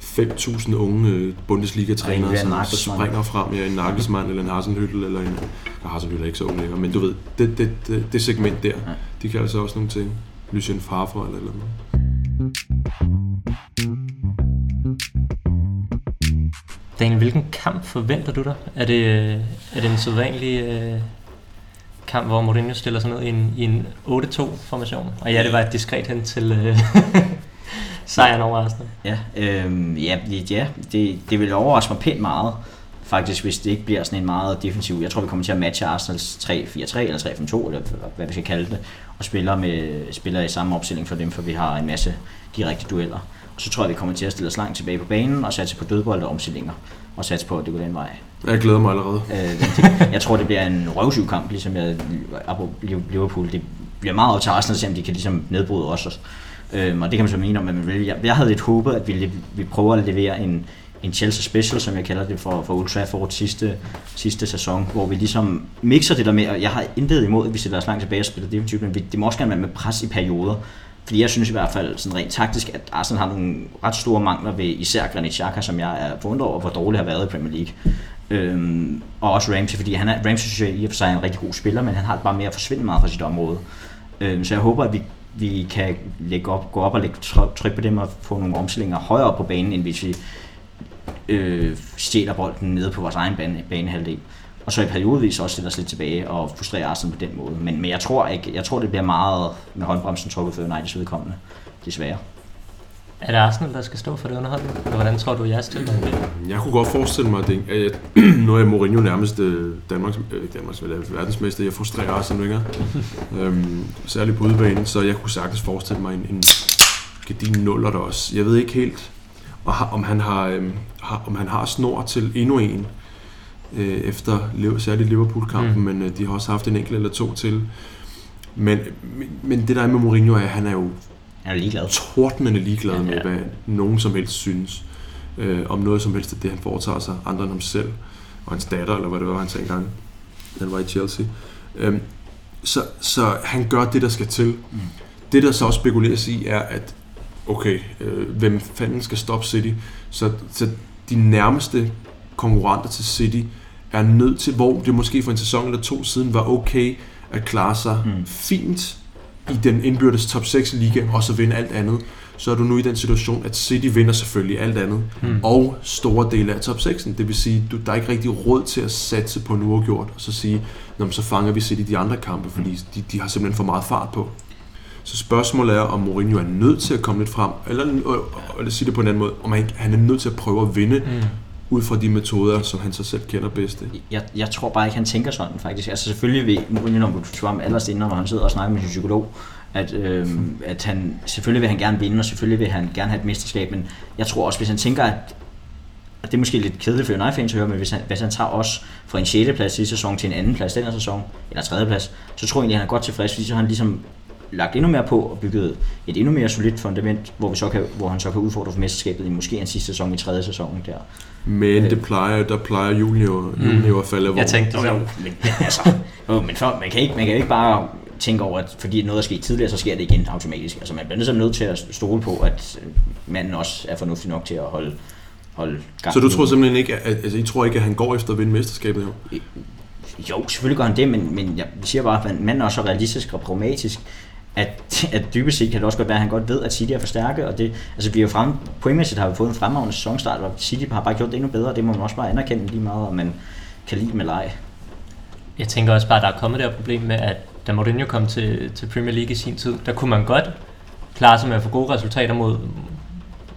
5.000 unge øh, Bundesliga-trænere, som springer frem. Ja, en Nagelsmann eller en Hasenhüttel, eller en... Ja, Hasenhüttel er ikke så ung længere, men du ved, det, det, det, det segment der, de kan altså også nogle ting. Lucien Favre eller eller andet.
Daniel, hvilken kamp forventer du dig? Er det, øh, er det en sædvanlig øh, kamp, hvor Mourinho stiller sig ned i en, i en 8-2-formation? Og ja, det var et diskret hen til øh, [laughs] sejren over Arsenal.
Ja, øh, ja, ja det, det vil overraske mig pænt meget, faktisk, hvis det ikke bliver sådan en meget defensiv. Jeg tror, vi kommer til at matche Arsenals 3-4-3 eller 3-5-2, eller hvad vi skal kalde det, og spiller, med, spiller i samme opstilling for dem, for vi har en masse direkte dueller. Og så tror jeg, vi kommer til at stille os langt tilbage på banen og satse på dødbold og omstillinger, og satse på, at det går den vej.
Jeg glæder mig allerede.
Øh, jeg tror, det bliver en røvsyg kamp, ligesom jeg, Liverpool. Det bliver meget op til Arsenal, at se, om de kan ligesom nedbryde os. Øhm, og det kan man så mene om, at man vil. Jeg, jeg havde lidt håbet, at vi, vi prøver at levere en, en Chelsea Special, som jeg kalder det for, for Old Trafford sidste, sidste sæson, hvor vi ligesom mixer det der med, og jeg har intet imod, at vi sætter os langt tilbage og spiller defensivt, men vi, det må også gerne være med pres i perioder fordi jeg synes i hvert fald sådan rent taktisk, at Arsenal har nogle ret store mangler ved især Granit Xhaka, som jeg er forundret over, hvor dårligt har været i Premier League. Øhm, og også Ramsey, fordi han er, Ramsey synes jeg i og for sig er en rigtig god spiller, men han har bare mere at forsvinde meget fra sit område. Øhm, så jeg håber, at vi, vi kan lægge op, gå op og lægge tryk på dem og få nogle omstillinger højere op på banen, end hvis vi øh, stjæler bolden nede på vores egen bane, banehalvdel. Og så i periodevis også stiller os lidt tilbage og frustrerer Arsenal på den måde. Men, men jeg tror ikke, jeg tror det bliver meget med håndbremsen trukket for Uniteds vedkommende, desværre.
Er det Arsenal, der skal stå for det underholdning? Eller hvordan tror du, jeres til
Jeg kunne godt forestille mig, det, at [clears throat] nu er Mourinho nærmest øh, Danmarks, øh, Danmarks eller verdensmester. Jeg frustrerer Arsenal længere. [laughs] øhm, særligt på udebanen, så jeg kunne sagtens forestille mig en, en gedin nuller der også. Jeg ved ikke helt, om han har, øhm, har, om han har snor til endnu en øh, efter særligt Liverpool-kampen, mm. men øh, de har også haft en enkelt eller to til. Men, men det der er med Mourinho er, at han er jo
han er ligeglad.
tordnende ligeglad ja, med, hvad nogen som helst synes. Øh, om noget som helst af det, han foretager sig, andre end ham selv, og hans datter, eller hvad det var, han sagde engang, han var i Chelsea. Øh, så, så han gør det, der skal til. Mm. Det, der så også spekuleres i, er, at okay, øh, hvem fanden skal stoppe City? Så, så de nærmeste konkurrenter til City er nødt til, hvor det måske for en sæson eller to siden var okay at klare sig mm. fint i den indbyrdes top 6 liga, og så vinde alt andet, så er du nu i den situation, at City vinder selvfølgelig alt andet, mm. og store dele af top 6'en. Det vil sige, du, der er ikke rigtig råd til at satse på en uafgjort, og så sige, Nå, så fanger vi City de andre kampe, fordi mm. de, de har simpelthen for meget fart på. Så spørgsmålet er, om Mourinho er nødt til at komme lidt frem, eller, eller sige det på en anden måde, om han, han er nødt til at prøve at vinde, mm ud fra de metoder, som han så selv kender bedst.
Jeg, jeg tror bare ikke, han tænker sådan faktisk. Altså selvfølgelig vil Mourinho når Trump allerst inden, når han sidder og snakker med sin psykolog, at, øh, at han, selvfølgelig vil han gerne vinde, og selvfølgelig vil han gerne have et mesterskab, men jeg tror også, hvis han tænker, at og det er måske lidt kedeligt for United-fans at høre, men hvis han, hvis han tager os fra en 6. plads i sæson til en anden plads den her sæson, eller 3. plads, så tror jeg egentlig, at han er godt tilfreds, fordi så har han ligesom lagt endnu mere på og bygget et endnu mere solidt fundament, hvor, vi så kan, hvor han så kan udfordre for mesterskabet i måske en sidste sæson i tredje sæson der.
Men det plejer, der plejer junior, mm. junior at falde
hvor. Jeg tænkte.
Jo, men, altså, jo, men for, man, kan ikke, man kan ikke bare tænke over, at fordi noget er sket tidligere, så sker det igen automatisk. Altså man bliver nødt nødt til at stole på, at manden også er fornuftig nok til at holde, holde
gang. Så du tror simpelthen ikke, at, altså, I tror ikke, at han går efter at vinde mesterskabet? Jo,
jo selvfølgelig gør han det, men, men jeg siger bare, at manden er også realistisk og pragmatisk at, at dybest set kan det også godt være, at han godt ved, at City er for stærke, og det, altså vi er jo frem, pointmæssigt har vi fået en fremragende sæsonstart, og City har bare gjort det endnu bedre, og det må man også bare anerkende lige meget, om man kan lide med leg.
Jeg tænker også bare, at der er kommet det her problem med, at da Mourinho kom til, til Premier League i sin tid, der kunne man godt klare sig med at få gode resultater mod,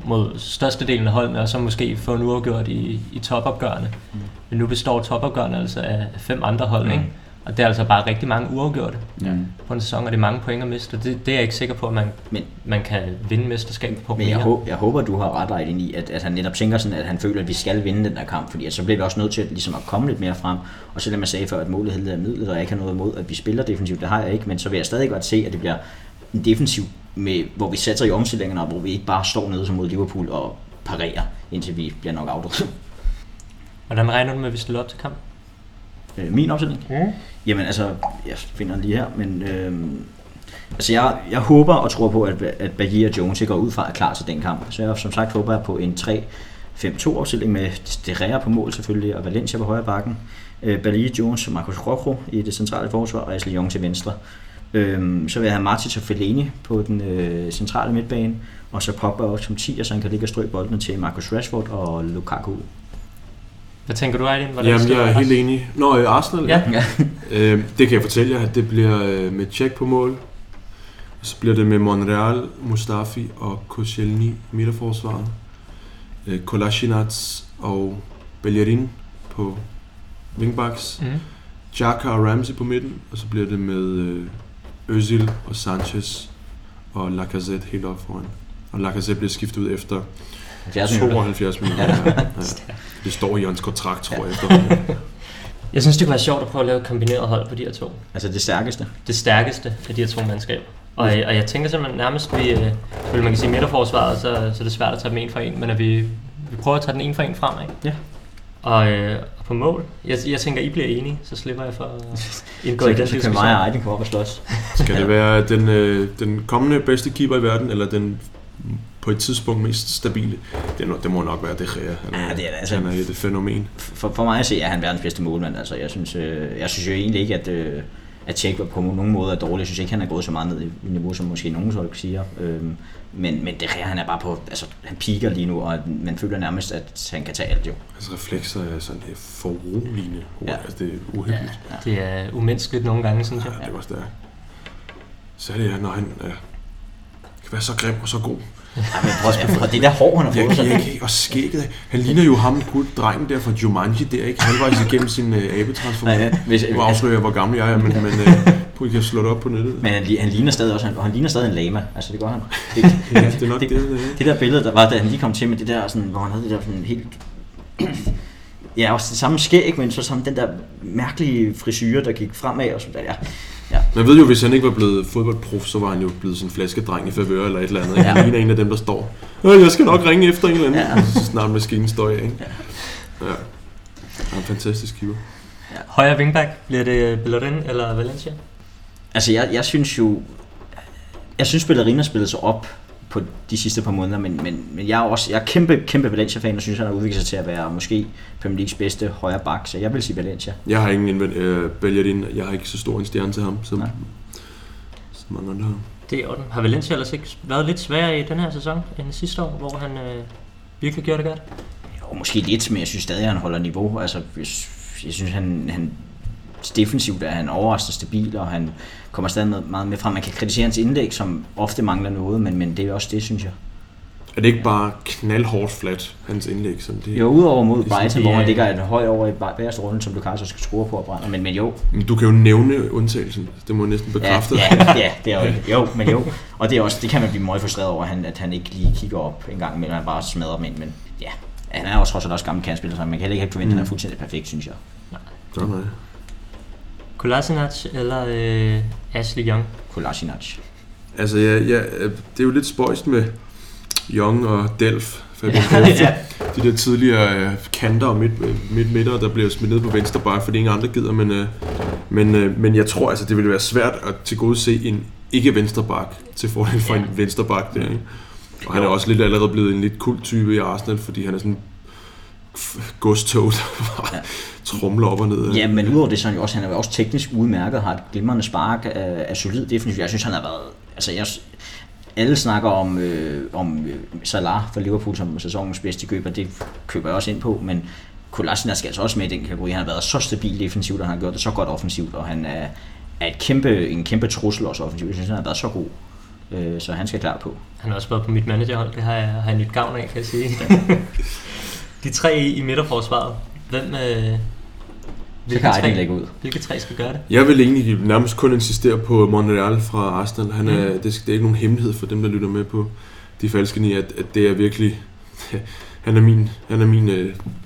mod størstedelen af holdene, og så måske få en uafgjort i, i topopgørende. Mm. Men nu består topopgørende altså af fem andre hold, mm. ikke? Og det er altså bare rigtig mange uafgjorte ja. på en sæson, og det er mange point at miste. Det, det er jeg ikke sikker på, at man, Men, man kan vinde mesterskabet på.
Men jeg, håber, jeg håber, du har ret ret i, at, at han netop tænker sådan, at han føler, at vi skal vinde den der kamp, fordi så bliver vi også nødt til at, ligesom at komme lidt mere frem. Og så lad mig sige før, at målet er midlet, og jeg ikke har noget imod, at vi spiller defensivt, det har jeg ikke, men så vil jeg stadig godt se, at det bliver en defensiv, med, hvor vi sætter i omstillingerne, og hvor vi ikke bare står nede som mod Liverpool og parerer, indtil vi bliver nok afdrukket.
Hvordan regner du med, at vi stiller op til kamp?
Øh, min opstilling? Mm. Jamen altså, jeg finder den lige her, men øh, altså jeg, jeg håber og tror på, at, at Bagia og Jones går ud fra er klar til den kamp. Så jeg som sagt håber jeg på en 3-5-2 opstilling med Derrea på mål selvfølgelig, og Valencia på højre bakken. Øh, Balia, Jones og Marcus Rojo i det centrale forsvar, og Asli Young til venstre. Øh, så vil jeg have Martic og Fellaini på den øh, centrale midtbane, og så Pogba også som 10, og så han kan ligge og strø boldene til Marcus Rashford og Lukaku
hvad tænker du, Aydin?
Jamen, jeg er helt enig. Nå, øh, Arsenal, ja. ja. [laughs] øh, det kan jeg fortælle jer, at det bliver øh, med check på mål. Så bliver det med Monreal, Mustafi og Koscielny i midterforsvaret. Øh, Kolasinac og Bellerin på wingbacks. Mm. Xhaka og Ramsey på midten. Og så bliver det med øh, Özil og Sanchez og Lacazette helt op foran. Og Lacazette bliver skiftet ud efter 72 minutter. ja. ja. Det står i hans kontrakt, tror jeg.
jeg synes, det kunne være sjovt at prøve at lave et kombineret hold på de her to.
Altså det stærkeste?
Det stærkeste af de her to mandskaber. Og, og jeg tænker simpelthen nærmest, vi, øh, man kan sige midterforsvaret, så, så er det svært at tage dem en for en, men at vi, vi prøver at tage den en for en frem, ikke?
Ja.
Og, øh, på mål. Jeg, jeg tænker, I bliver enige, så slipper jeg for at [laughs] indgå
Så,
i den
så kan
diskussion.
mig og Ejden komme op og slås.
Skal det være den, øh, den kommende bedste keeper i verden, eller den på et tidspunkt mest stabile? Det, er det må nok være De Gea. Han er,
Ja, det er det, altså.
han er et fænomen.
For, for mig at se er han verdens bedste målmand. Altså, jeg, synes, øh, jeg synes jo egentlig ikke, at, øh, at Tjek på nogen måde er dårlig. Jeg synes ikke, han er gået så meget ned i niveau, som måske nogen folk siger. Øhm, men, men det her, han er bare på, altså, han piker lige nu, og man føler nærmest, at han kan tage alt jo.
Hans reflekser er sådan lidt foruroligende.
Ja.
Ja. Altså, det er uhyggeligt.
Ja.
Det er umenneskeligt nogle gange, synes jeg.
Ja, det var stærkt. Særligt, når han ja, kan være så grim og så god.
Ja, men prøv, og det der hår, han har
Jeg,
fået, så
jeg, jeg, og skægget, han ligner jo ham, gud, drengen der fra Jumanji, der ikke halvvejs igennem sin
Nej,
abetransformation.
ja, hvis,
Nu afslører jeg, hvor gammel jeg er, men, men uh, I kan slå det op på nettet.
men han, han, ligner stadig også, han, han ligner stadig en lama. Altså, det gør han. Det, [laughs]
Ja, det er nok det,
det,
det, det,
det der billede, der var, da han lige kom til med det der, sådan, hvor han havde det der sådan helt... [clears throat] Ja, også det samme skæg, men så sammen den der mærkelige frisyre, der gik fremad og sådan der. Ja. Ja.
Man ved jo, hvis han ikke var blevet fodboldprof, så var han jo blevet sådan en flaskedreng i favør eller et eller andet.
Ja.
Ja. Han ligner en af dem, der står, "Øh, jeg skal nok ringe efter en eller anden,
Ja.
ja. så snart maskinen står af. Ikke? Ja. Han er en fantastisk keeper.
Højre wingback, bliver det Bellerin eller Valencia?
Altså, jeg, jeg synes jo... Jeg synes, Ballerina spillede sig op på de sidste par måneder, men, men, men jeg er også jeg er kæmpe, kæmpe Valencia-fan, og synes, han har udviklet sig til at være måske Premier Leagues bedste højre bak, så jeg vil sige Valencia.
Jeg har ingen indvendt, øh, Bellerin, jeg har ikke så stor en stjerne til ham, som,
Nej.
som mange andre har.
Det er orden. Har Valencia ellers ikke været lidt sværere i den her sæson end sidste år, hvor han øh, virkelig gjorde det godt?
Jo, måske lidt, men jeg synes stadig, at han holder niveau. Altså, jeg, jeg synes, han, han defensivt er han overraskende stabil, og han kommer stadig med, meget med frem. Man kan kritisere hans indlæg, som ofte mangler noget, men, men det er også det, synes jeg.
Er det ikke bare knaldhårdt flat, hans indlæg? Som det,
Jo, udover mod
Det er sådan-
Brighton, hvor
Ja.
han ligger et højt over i bagerste runde, som Lukaku så skal score på og brænder. Men, men jo,
Men Du kan jo nævne undtagelsen. Det må jeg næsten
ja,
bekræfte.
ja, ja, det er jo, [laughs] jo, men jo. Og det, er også, det kan man blive meget frustreret over, at han, ikke lige kigger op en gang imellem, han bare smadrer dem ind. Men ja, han er også trods alt også gammel kandspiller, så man kan heller ikke forvente, at han er fuldstændig perfekt, synes jeg.
Nej.
Kolasinac eller øh, Ashley Young?
Kolasinac.
Altså, ja, ja, det er jo lidt spøjst med Young og Delf. [laughs]
Ja.
De der tidligere øh, kanter og midt, midt midter, der bliver smidt ned på venstre bare, fordi ingen andre gider. Men, øh, men, øh, men jeg tror, altså, det ville være svært at tilgodese en ikke vensterbak til fordel for
Ja.
en vensterbak der, ikke? Og han er også lidt allerede blevet en lidt kult type i Arsenal, fordi han er sådan godstog, der bare
Ja.
Trumler op og ned.
Ja, men udover det, så er han jo også, han er jo også teknisk udmærket, har et glimrende spark, er, er solid defensivt. Jeg synes, han har været... Altså, jeg, alle snakker om, øh, om øh, Salah for Liverpool som sæsonens bedste køber, det køber jeg også ind på, men Kolasinac skal altså også med i den kategori. Han har været så stabil defensivt, og han har gjort det så godt offensivt, og han er, er et kæmpe, en kæmpe trussel også offensivt. Jeg synes, han har været så god, øh, så han skal klar på.
Han har også været på mit managerhold, det har jeg, har jeg nyt gavn af, kan jeg sige. [laughs] De tre i, i midterforsvaret, hvem, øh,
Så
hvilke,
kan Ejden
tre,
lægge ud.
hvilke tre skal gøre det?
Jeg vil egentlig nærmest kun insistere på Monreal fra Arsenal. Han er,
Mm.
det, det er ikke nogen hemmelighed for dem, der lytter med på de falske ni, at, at det er virkelig... [laughs] Han er min, han er min uh,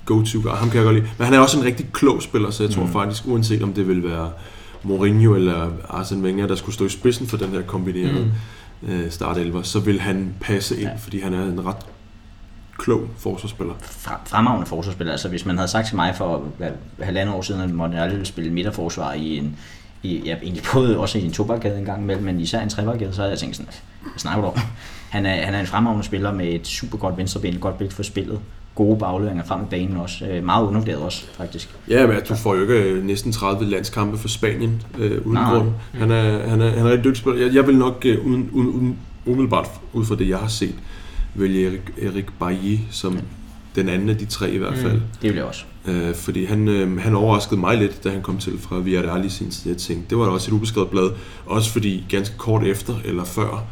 go-to guy. Ham kan jeg godt lide. Men han er også en rigtig klog spiller, så jeg tror
Mm.
faktisk, uanset om det vil være Mourinho eller Arsene Wenger, der skulle stå i spidsen for den her kombinerede mm. uh, startelver, så vil han passe ind,
Ja.
fordi han er en ret klog forsvarsspiller.
Fremragende forsvarsspiller. Altså, hvis man havde sagt til mig for halvandet år siden, at Monreal ville spille midterforsvar i en i, ja, egentlig både også i en tobakkade en gang imellem, men især en trebakkade, så havde jeg tænkt sådan, hvad snakker du om? [laughs] Han er, han er en fremragende spiller med et super godt venstreben, godt blik for spillet, gode bagløringer frem i banen også, øh, meget undervurderet også, faktisk.
Ja, men du får jo ikke øh, næsten 30 landskampe for Spanien øh, uden
Nej.
grund. Han er, han, er, han er rigtig dygtig spiller. Jeg, jeg vil nok øh, uden, uden, uden, umiddelbart ud fra det, jeg har set, vælge Erik, Erik Bailly som den anden af de tre i hvert
Mm.
fald.
Det vil jeg også.
Øh, fordi han, øh, han overraskede mig lidt, da han kom til fra Villarreal i sin tid. Jeg tænkte, det var da også et ubeskrevet blad. Også fordi ganske kort efter eller før,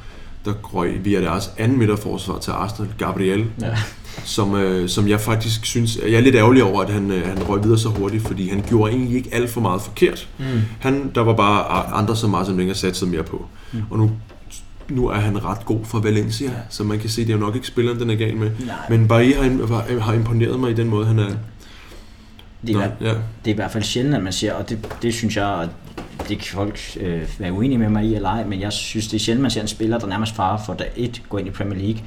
der røg Villarreals anden midterforsvar til Arsenal, Gabriel,
Ja.
som, øh, som jeg faktisk synes, jeg er lidt ærgerlig over, at han, øh, han røg videre så hurtigt, fordi han gjorde egentlig ikke alt for meget forkert.
Mm.
Han, der var bare andre, som Arsene Wenger satte mere på.
Mm.
Og nu, nu er han ret god for Valencia,
Ja.
så man kan se, det er jo nok ikke spilleren, den er gal med.
Nej,
Men Bailly har, har, har imponeret mig i den måde, han er.
det, er, hvert-
ja.
det er i hvert fald sjældent, at man siger, og det, det synes jeg, og det kan folk øh, være uenige med mig i eller ej, men jeg synes, det er sjældent, man ser en spiller, der nærmest farer for, da et går ind i Premier League,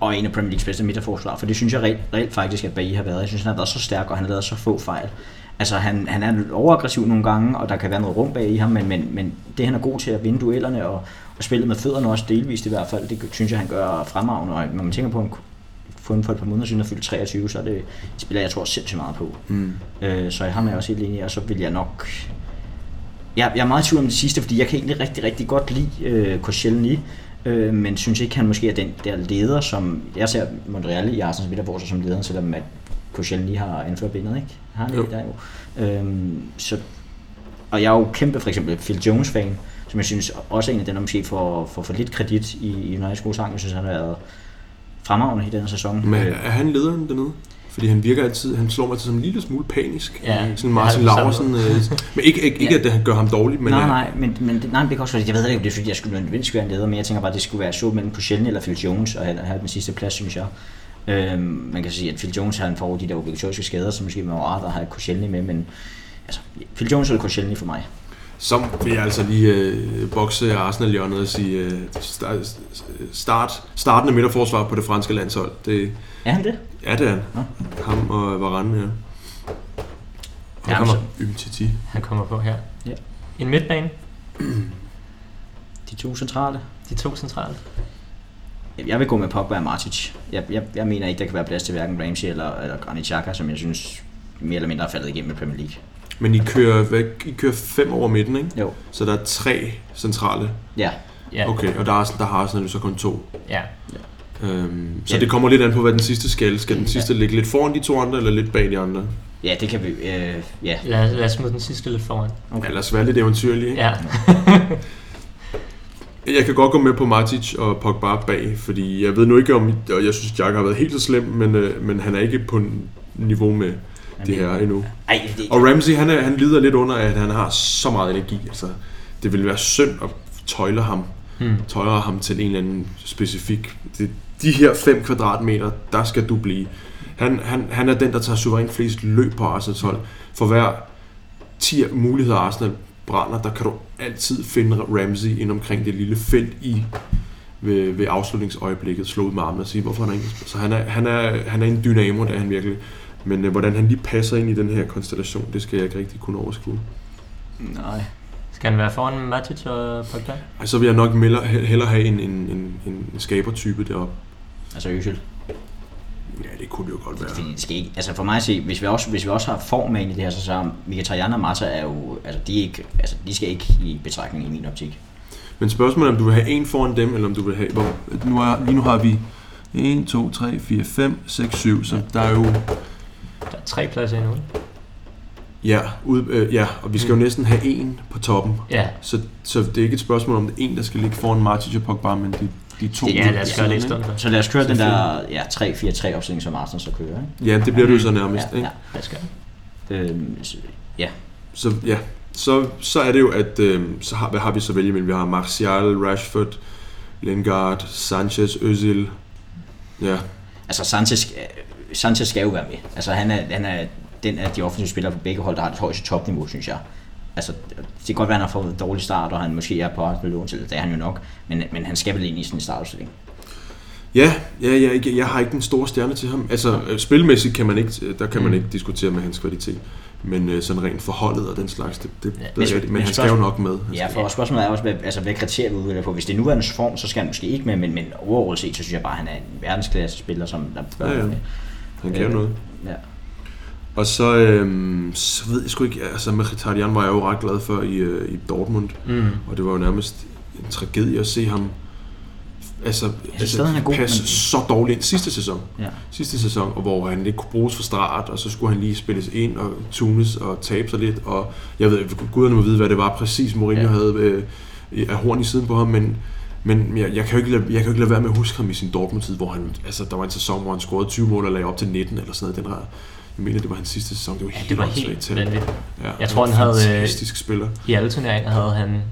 og en af Premier Leagues bedste midterforsvar, for det synes jeg reelt, reelt faktisk, at Bailly har været. Jeg synes, han har været så stærk, og han har lavet så få fejl. Altså, han, han er lidt overaggressiv nogle gange, og der kan være noget rum bag i ham, men, men, men det han er god til at vinde duellerne, og, og spillet med fødderne også delvist i hvert fald, det synes jeg, han gør fremragende, og når man tænker på, at fundet for et par måneder siden og fyldt 23, så er det spiller jeg tror sindssygt meget på.
Mm.
Øh, så jeg har mig også helt enig, og så vil jeg nok... Jeg, jeg er meget i tvivl om det sidste, fordi jeg kan egentlig rigtig, rigtig godt lide øh, Koscielny, øh, men synes ikke, han måske er den der leder, som jeg ser Montreal i Arsens Midterborg som lederen, selvom at Koscielny har anført bindet, ikke? Har han
Jo.
det der jo? Øhm, så, og jeg er jo kæmpe for eksempel Phil Jones-fan, som jeg synes også er en af dem, der måske får, får for lidt kredit i, i Uniteds gode sang. Jeg synes, han har været fremragende i denne sæson.
Men er han lederen dernede? Fordi han virker altid, han slår mig til som en lille smule panisk.
Ja,
sådan Martin Laursen. Øh, men ikke, ikke, ikke
Ja.
at det han gør ham dårligt, men
nej, nej, men, men, nej, det kan også være, jeg ved ikke, om det er fordi, jeg skulle nødvendigvis være en leder, men jeg tænker bare, at det skulle være så mellem Puchelny eller Phil Jones, og have, den sidste plads, synes jeg. Øhm, man kan sige, at Phil Jones han får de der obligatoriske skader, så måske man var rart at have Koscielny med, men altså, Phil Jones eller Koscielny for mig.
Så vil jeg altså lige øh, bokse arsenal hjørnet og sige øh, start, start, startende midterforsvar på det franske landshold. Det,
Er han det?
ja, det er han.
Nå.
Ham og Varane, ja. Og
Ja,
kommer Umtiti.
Han kommer på her.
Ja.
En midtbane,
De to centrale.
de to centrale.
Jeg vil gå med Pogba og Matic. Jeg, jeg, jeg mener ikke, der kan være plads til hverken Ramsey eller, eller Granit Xhaka, som jeg synes mere eller mindre er faldet igennem i Premier League.
Men I kører, hvad, I kører fem over midten, ikke?
Jo.
Så der er tre centrale.
Ja,
Ja,
Okay, og der, er, der har Arsenal jo så kun to.
ja.
Øhm, så
Ja.
det kommer lidt an på, hvad den sidste skal. Skal den sidste ligge lidt foran de to andre, eller lidt bag de andre?
ja det kan vi... Øh, ja.
Lad, lad os smide den sidste lidt foran.
Okay. Ja, lad os være lidt eventyrlige. ikke?
Ja, [laughs]
Jeg kan godt gå med på Matic og Pogba bag, fordi jeg ved nu ikke om, og jeg synes, Jack har været helt så slem, men, øh, men han er ikke på niveau med det her endnu.
Ej, det,
Og Ramsey, han, er, han lider lidt under, at han har så meget energi. Altså, det vil være synd at tøjle ham,
hmm.
tøjle ham til en eller anden specifik. Det, de her 5 kvadratmeter, der skal du blive. Han, han, han er den, der tager suverænt flest løb på Arsenals hold. For hver 10 muligheder Arsenal brænder, der kan du altid finde Ramsey ind omkring det lille felt i ved, ved afslutningsøjeblikket, slå ud med armen og sige, hvorfor han ikke Så han er, han er, han er en dynamo, det er han virkelig. Men øh, hvordan han lige passer ind i den her konstellation, det skal jeg ikke rigtig kunne overskue.
Nej.
Skal han være foran Matic og Pogba?
Ej, så vil jeg nok hellere, hellere have en, en, en, en skabertype deroppe.
Altså Øsel.
Ja, det kunne det jo godt være.
Det skal ikke, altså for mig at se, hvis vi også, hvis vi også har form med ind i det her, så, så er Mkhitaryan og Mata er jo, altså de, er ikke, altså de skal ikke i betragtning i min optik.
Men spørgsmålet er, om du vil have en foran dem, eller om du vil have... Hvor, nu er, lige nu har vi 1, 2, 3, 4, 5, 6, 7, så der er jo...
Der er tre pladser endnu.
Ja, ud, øh, ja og vi skal jo næsten have en på toppen.
Ja,
Så, så det er ikke et spørgsmål om, det er en, der skal ligge foran Martic og Pogba, men de, de to...
ja lad os gøre det i stedet.
Så lad os køre den der ja, 3-4-3 opstilling, som Arsenal så kører. Ikke?
Ja, det bliver det jo så nærmest.
Ja,
ikke?
ja.
Lad os gøre det.
Øhm, så- ja.
Så ja, så, så er det jo, at øh, så har, hvad har vi så vælge mellem? Vi har Martial, Rashford, Lingard, Sanchez, Özil. Ja,
Altså Sanchez, øh, Sanchez skal jo være med. Altså han er, han er den af de offensive spillere på begge hold, der har det højeste topniveau, synes jeg. Altså, det kan godt være, at han har fået en dårlig start, og han måske er på lån til det, er han jo nok. Men, men han skal vel ind i sådan en startopstilling.
Ja, ja, ja jeg, jeg har ikke den store stjerne til ham. Altså, øh, spilmæssigt kan man ikke, der kan man ikke diskutere med hans kvalitet. Men øh, sådan rent forholdet og den slags, det, det,
Ja, men-
men, men,
men
han skal jo nok med.
Ja, for spørgsmålet er også, hvad, altså, hvad kriterier vi udvælger på. Hvis det er nuværende form, så skal han måske ikke med, men, men overordnet set, så synes jeg bare, at han er en verdensklasse spiller, som der bør
Ja, ja.
med.
Han kan
øh,
noget.
Ja.
Og så, øhm, så ved jeg sgu ikke, altså Mkhitaryan var jeg jo ret glad for i, øh, i Dortmund.
Mm.
Og det var jo nærmest en tragedie at se ham altså, altså
stadig, han er god,
passe
men-
så dårligt ind sidste sæson.
Ja.
Sidste sæson, og hvor han ikke kunne bruges fra start, og så skulle han lige spilles ind og tunes og tabe sig lidt. Og jeg ved, guderne må vide, hvad det var præcis, Mourinho
ja.
havde øh, af horn i siden på ham, men, men jeg, jeg, kan jo ikke lade, jeg kan jo ikke lade være med at huske ham i sin Dortmund-tid, hvor han, altså, der var en sæson, hvor han scorede 20 mål og lagde op til 19 eller sådan noget. Den der, jeg mener, det var hans sidste sæson. Det var
Ja,
helt
det var helt vanvittigt.
Ja,
Jeg tror, han havde, øh,
Fantastisk spiller.
I alle turneringer havde han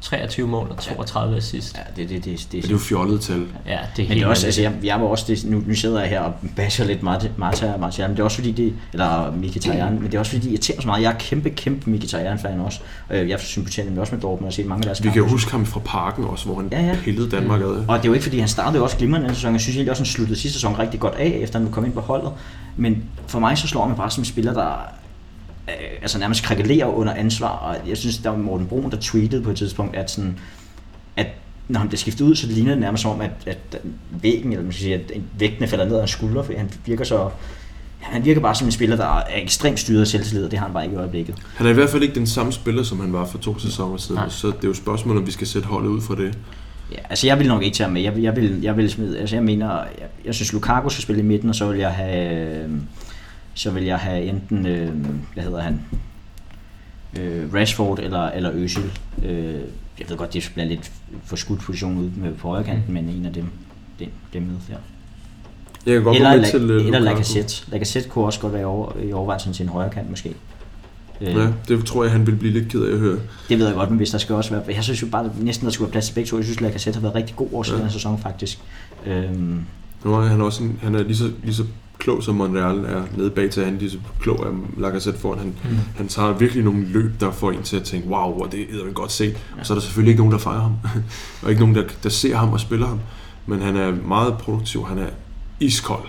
23 mål og 32 assist.
Ja, det, det, det, det,
Det er jo fjollet tal.
Ja, det er
Men
helt
det er også, altså jeg, jeg var også, det, nu, nu sidder jeg her og basher lidt Marta og Martial, men det er også fordi det, eller Mkhitaryan, men det er også fordi, det irriterer så meget. Jeg er kæmpe, kæmpe Mkhitaryan-fan også. Øh, Jeg sympatiserer nemlig også med Dortmund og har set mange af deres
Vi kan jo huske ham fra parken også, hvor han
Ja, ja.
pillede Danmark ad.
Og det er jo ikke fordi, han startede også glimrende den sæson. Jeg synes egentlig også, han sluttede sidste sæson rigtig godt af, efter han kom ind på holdet. Men for mig så slår han mig bare som en spiller, der øh, altså nærmest krakelerer under ansvar. Og jeg synes, der var Morten Brun, der tweetede på et tidspunkt, at, sådan, at når han bliver skiftet ud, så ligner det nærmest som om, at, at væggen, eller man skal sige, at vægtene falder ned af hans skuldre, fordi han virker så... Han virker bare som en spiller, der er ekstremt styret af selvtillid, og det har han bare ikke i øjeblikket.
Han er i hvert fald ikke den samme spiller, som han var for to sæsoner siden.
Nej.
Så det er jo et spørgsmål, om vi skal sætte holdet ud fra det.
Ja, altså jeg vil nok ikke tage med. Jeg jeg vil, jeg vil smide, altså jeg mener, jeg, jeg synes Lukaku skal spille i midten, og så vil jeg have, øh, så vil jeg have enten, øh, hvad hedder han, øh, Rashford eller, eller Özil. Øh, jeg ved godt, det bliver lidt for skudt position ude med på højre kanten, men en af dem, dem, dem med der.
Jeg kan godt
Eller,
gå med
La,
til
eller
Lukaku.
Lacazette. Lacazette kunne også godt være i, over, i overvejelsen til en højre kant måske. Øh,
Ja, det tror jeg, han vil blive lidt ked af at høre.
Det ved jeg godt, men hvis der skal også være... Jeg synes jo bare, at næsten der skulle være plads til begge to. Jeg synes, Lacazette har været rigtig god over
ja.
den sæson, faktisk. Øhm,
Nu er han også en, han er lige så, lige så klog som Monreal er nede bag til han er lige så klog af Lacazette foran. Han,
Mm.
han tager virkelig nogle løb, der får en til at tænke, wow, hvor det er godt set. Og så er der selvfølgelig ikke nogen, der fejrer ham. [laughs] og ikke nogen, der, der ser ham og spiller ham. Men han er meget produktiv. Han er iskold.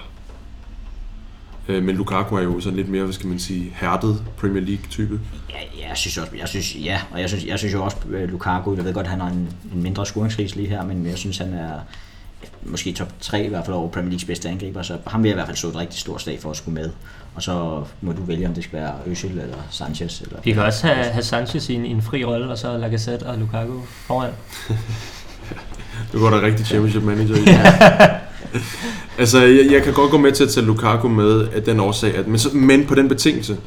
Øh, Men Lukaku er jo sådan lidt mere, hvad skal man sige, hærdet Premier League-type.
ja, jeg synes også, jeg synes, ja, og jeg synes, jeg synes jo også, øh, Lukaku, jeg ved godt, han har en, en mindre scoringskris lige her, men jeg synes, han er måske top 3 i hvert fald over Premier Leagues bedste angriber, så ham vil jeg i hvert fald stå et rigtig stort slag for at skulle med. Og så må du vælge, om det skal være Özil eller Sanchez. Eller
Vi kan også have, have Sanchez i en, i en fri rolle, og så Lacazette og Lukaku foran. [laughs]
Nu går der rigtig championship manager i. [laughs] altså, jeg, jeg kan godt gå med til at tage Lukaku med af den årsag, at, men, så, men på den betingelse,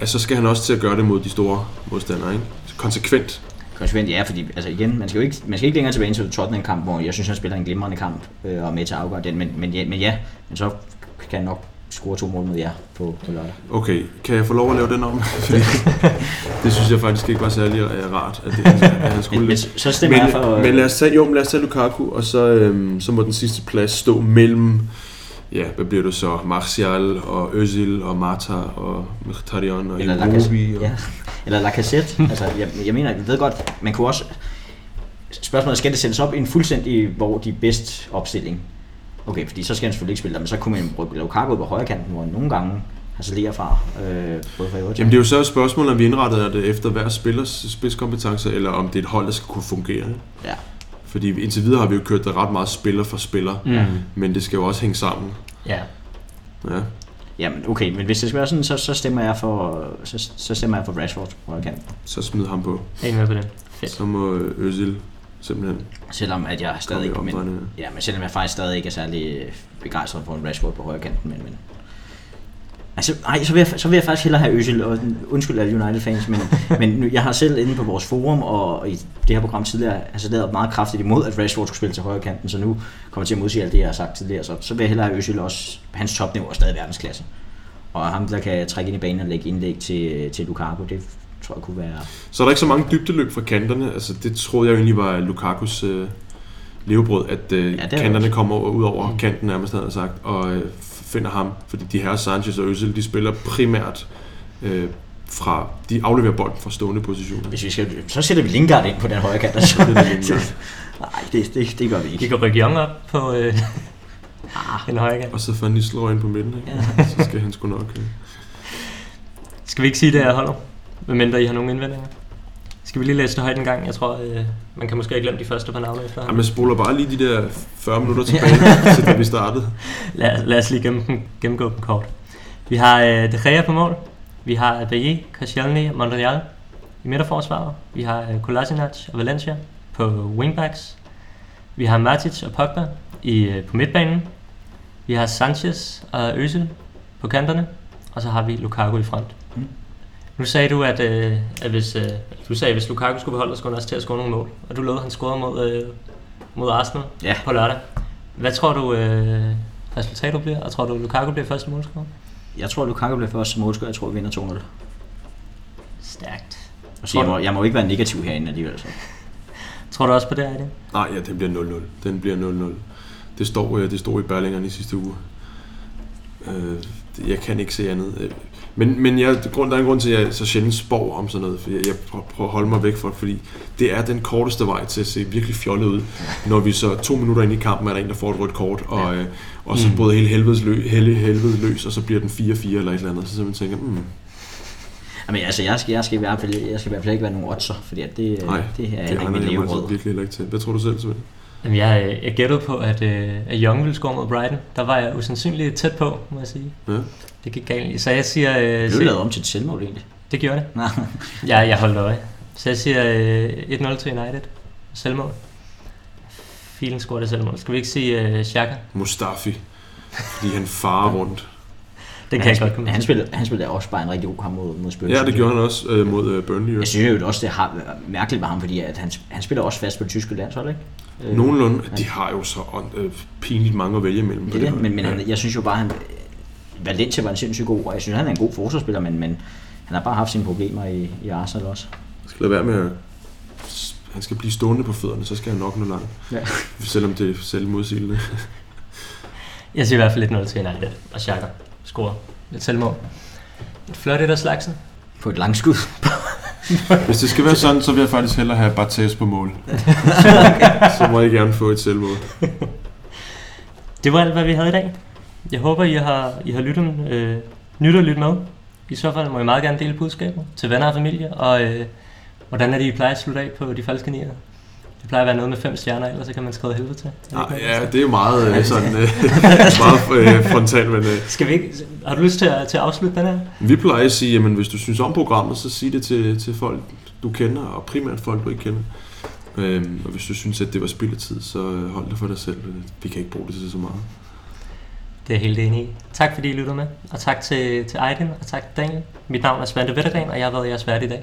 at så skal han også til at gøre det mod de store modstandere, ikke? Så konsekvent.
Konsekvent, ja, fordi altså igen, man skal jo ikke, man skal ikke længere tilbage til Tottenham-kamp, hvor jeg synes, han spiller en glimrende kamp øh, og er med til at afgøre den, men, men, ja, men ja, men så kan han nok score to mål mod jer på, på lørdag.
Okay, kan jeg få lov at lave den om? [laughs] Fordi det synes jeg faktisk ikke var særlig øh, rart, at, det, at han skulle
men så stemmer
men,
jeg for...
men lad os tage, jo, men lad os tage Lukaku, og så, øhm, så må den sidste plads stå mellem, ja, hvad bliver det så, Martial og Özil og Mata og Mkhitaryan og
Eller
Iwobi.
Lacazette.
og-
Ja. Eller Lacazette. [laughs] altså, jeg, jeg mener, jeg ved godt, man kunne også... Spørgsmålet skal det sættes op i en fuldstændig, hvor de bedst opstilling? Okay, fordi så skal han selvfølgelig ikke spille der, men så kunne man bruge Lukaku på højre kanten, hvor han nogle gange harcelerer fra, øh, både Everton.
Jamen det er jo så et spørgsmål, om vi indretter det efter hver spillers spidskompetencer, eller om det er et hold, der skal kunne fungere.
Ja.
Fordi indtil videre har vi jo kørt det ret meget spiller for spiller,
Mm.
men det skal jo også hænge sammen.
Ja.
Ja.
Jamen, okay, men hvis det skal være sådan, så, så stemmer jeg for, så, så stemmer jeg for Rashford på kanten.
Så smid ham på.
Jeg er med på det. Fedt.
Så må Özil simpelthen
Selvom at jeg stadig ikke, men, ja, men selvom jeg faktisk stadig ikke er særlig begejstret for en Rashford på højre kanten, men, men Altså, nej, så vil, jeg, så vil jeg faktisk hellere have Özil, og undskyld alle United-fans, men, [laughs] men jeg har selv inde på vores forum og i det her program tidligere hasarderet meget kraftigt imod, at Rashford skulle spille til højre kanten, så nu kommer jeg til at modsige alt det, jeg har sagt tidligere, så, så vil jeg hellere have Özil også, hans topniveau er stadig verdensklasse. Og ham, der kan trække ind i banen og lægge indlæg til, til Lukaku, det tror jeg kunne være...
Så er der ikke så mange dybdeløb fra kanterne. Altså, det troede jeg egentlig var Lukakus øh, levebrød, at øh,
Ja, er
kanterne kommer ud over kanten nærmest, havde jeg sagt, og øh, finder ham. Fordi de her Sanchez og Özil, de spiller primært øh, fra... De afleverer bolden fra stående positioner.
Hvis vi skal, så sætter vi Lingard ind på den højre kant. Altså.
Det er det, Lingard. [laughs]
Nej, det, det, det gør vi
Vi
ikke.
kan rykke Young op på øh,
Ah,
en højre kant.
Og så får Nistelrooy ind på midten, ikke?
Ja.
Så skal han sgu nok... Øh.
Skal vi ikke sige det, jeg holder? Medmindre I har nogle indvendinger. Skal vi lige læse det højt en gang? Jeg tror, øh, man kan måske have glemt de første par navne efter.
Jamen, jeg spoler bare lige de der 40 [laughs] minutter tilbage, til da vi startede.
Lad, lad os lige gennem gennemgå dem kort. Vi har øh, De Gea på mål. Vi har Bailly, Koscielny og Monreal i midterforsvaret. Vi har øh, Kolasinac og Valencia på wingbacks. Vi har Matic og Pogba i, øh, på midtbanen. Vi har Sanchez og Özil på kanterne. Og så har vi Lukaku i front.
Mm.
Nu sagde du, at, øh, at hvis, øh, du sagde, at hvis Lukaku skulle beholde, så skulle han også til at score nogle mål. Og du lovede, at han scorede mod, øh, mod Arsenal
Ja.
på lørdag. Hvad tror du, øh, resultatet bliver? Og tror du, Lukaku bliver første målscorer?
jeg tror, Lukaku bliver først som målscorer. Jeg tror, vi vinder 200.
Stærkt.
Så jeg må, jeg må ikke være negativ herinde alligevel. Så. [laughs]
Tror du også på det, Ejden?
Nej, ja, den bliver 0-0. Den bliver 0-0. Det står, øh, det står i Berlingeren i sidste uge. Øh, jeg kan ikke se andet. Øh, Men, men jeg, grund, der er en grund til, at jeg så sjældent spår om sådan noget, fordi jeg, jeg prøver at holde mig væk fra det, fordi det er den korteste vej til at se virkelig fjollet ud, når vi så to minutter ind i kampen er der en, der får et rødt kort, og, øh, og så
Mm.
bryder hele helvedes lø, hele helvede løs, og så bliver den 4-4 eller et eller andet, så simpelthen tænker, mm,
Jamen, altså, jeg skal, jeg skal, i hvert fald, jeg skal i hvert fald ikke være nogen oddser, fordi at det,
nej,
det er
det
ikke mit
mig altså
leveråd.
virkelig heller ikke til. Hvad tror du selv, Svend?
Jamen, jeg, øh, jeg gættede på, at, øh, at Young ville score mod Brighton. Der var jeg usandsynligt tæt på, må jeg sige.
Ja.
Det gik galt. Så jeg siger... Øh,
Det er jo lavet om til et selvmål, egentlig.
det gjorde det.
Nå.
Ja, jeg holdt øje. Så jeg siger øh, 1-0 til United. Selvmål. Filen scorer det selvmål. Skal vi ikke sige øh, Xhaka?
Mustafi, fordi han farer rundt.
Det kan jeg
han,
godt komme
han, spillede, han spillede også bare en rigtig god kamp mod, mod Spurs.
Ja, det gjorde han også øh, mod øh, Burnley.
Jeg synes jo også, det har mærkeligt med ham, fordi at han, han spiller også fast på det tyske landshold, ikke? Øh,
Nogenlunde. De har jo så øh, pinligt mange at vælge imellem.
Det er det,
hold.
men, men
Ja.
han, jeg synes jo bare, han, Valencia var en sindssygt god, og jeg synes, han er en god forsvarsspiller, men, men han har bare haft sine problemer i, i Arsenal også.
Han skal lade være med at... Han skal blive stående på fødderne, så skal han nok nå langt.
Ja.
Selvom det er selvmodsigende. [laughs]
Jeg siger i hvert fald 1-0 til United. Og Xhaka scorer et selvmål. Et flot et af slagsen.
På et langskud. [laughs]
Hvis det skal være sådan, så vil jeg faktisk hellere have Barthes på mål. [laughs] så må jeg gerne få et selvmål.
Det var alt, hvad vi havde i dag. Jeg håber, I har, I har lyttet, øh, nyt at lytte med. I så fald må I meget gerne dele budskaber til venner og familie. Og øh, hvordan er det, I plejer at slutte af på de falske nier? Det plejer at være noget med fem stjerner, ellers så kan man skrive helvede til. Er det noget,
ja, det er jo meget øh, sådan, øh, meget [laughs] øh, frontalt, men øh,
Skal vi ikke, har du lyst til at, til at afslutte den her?
vi plejer at sige, jamen hvis du synes om programmet, så sig det til, til folk, du kender, og primært folk, du ikke kender. Øhm, og hvis du synes, at det var spild af tid, så øh, hold det for dig selv. Vi kan ikke bruge det til så meget.
Det er jeg helt enig i. Tak fordi I lyttede med, og tak til, til Aiden, og tak til Daniel. Mit navn er Svante Vettergren, og jeg har været jeres vært i dag.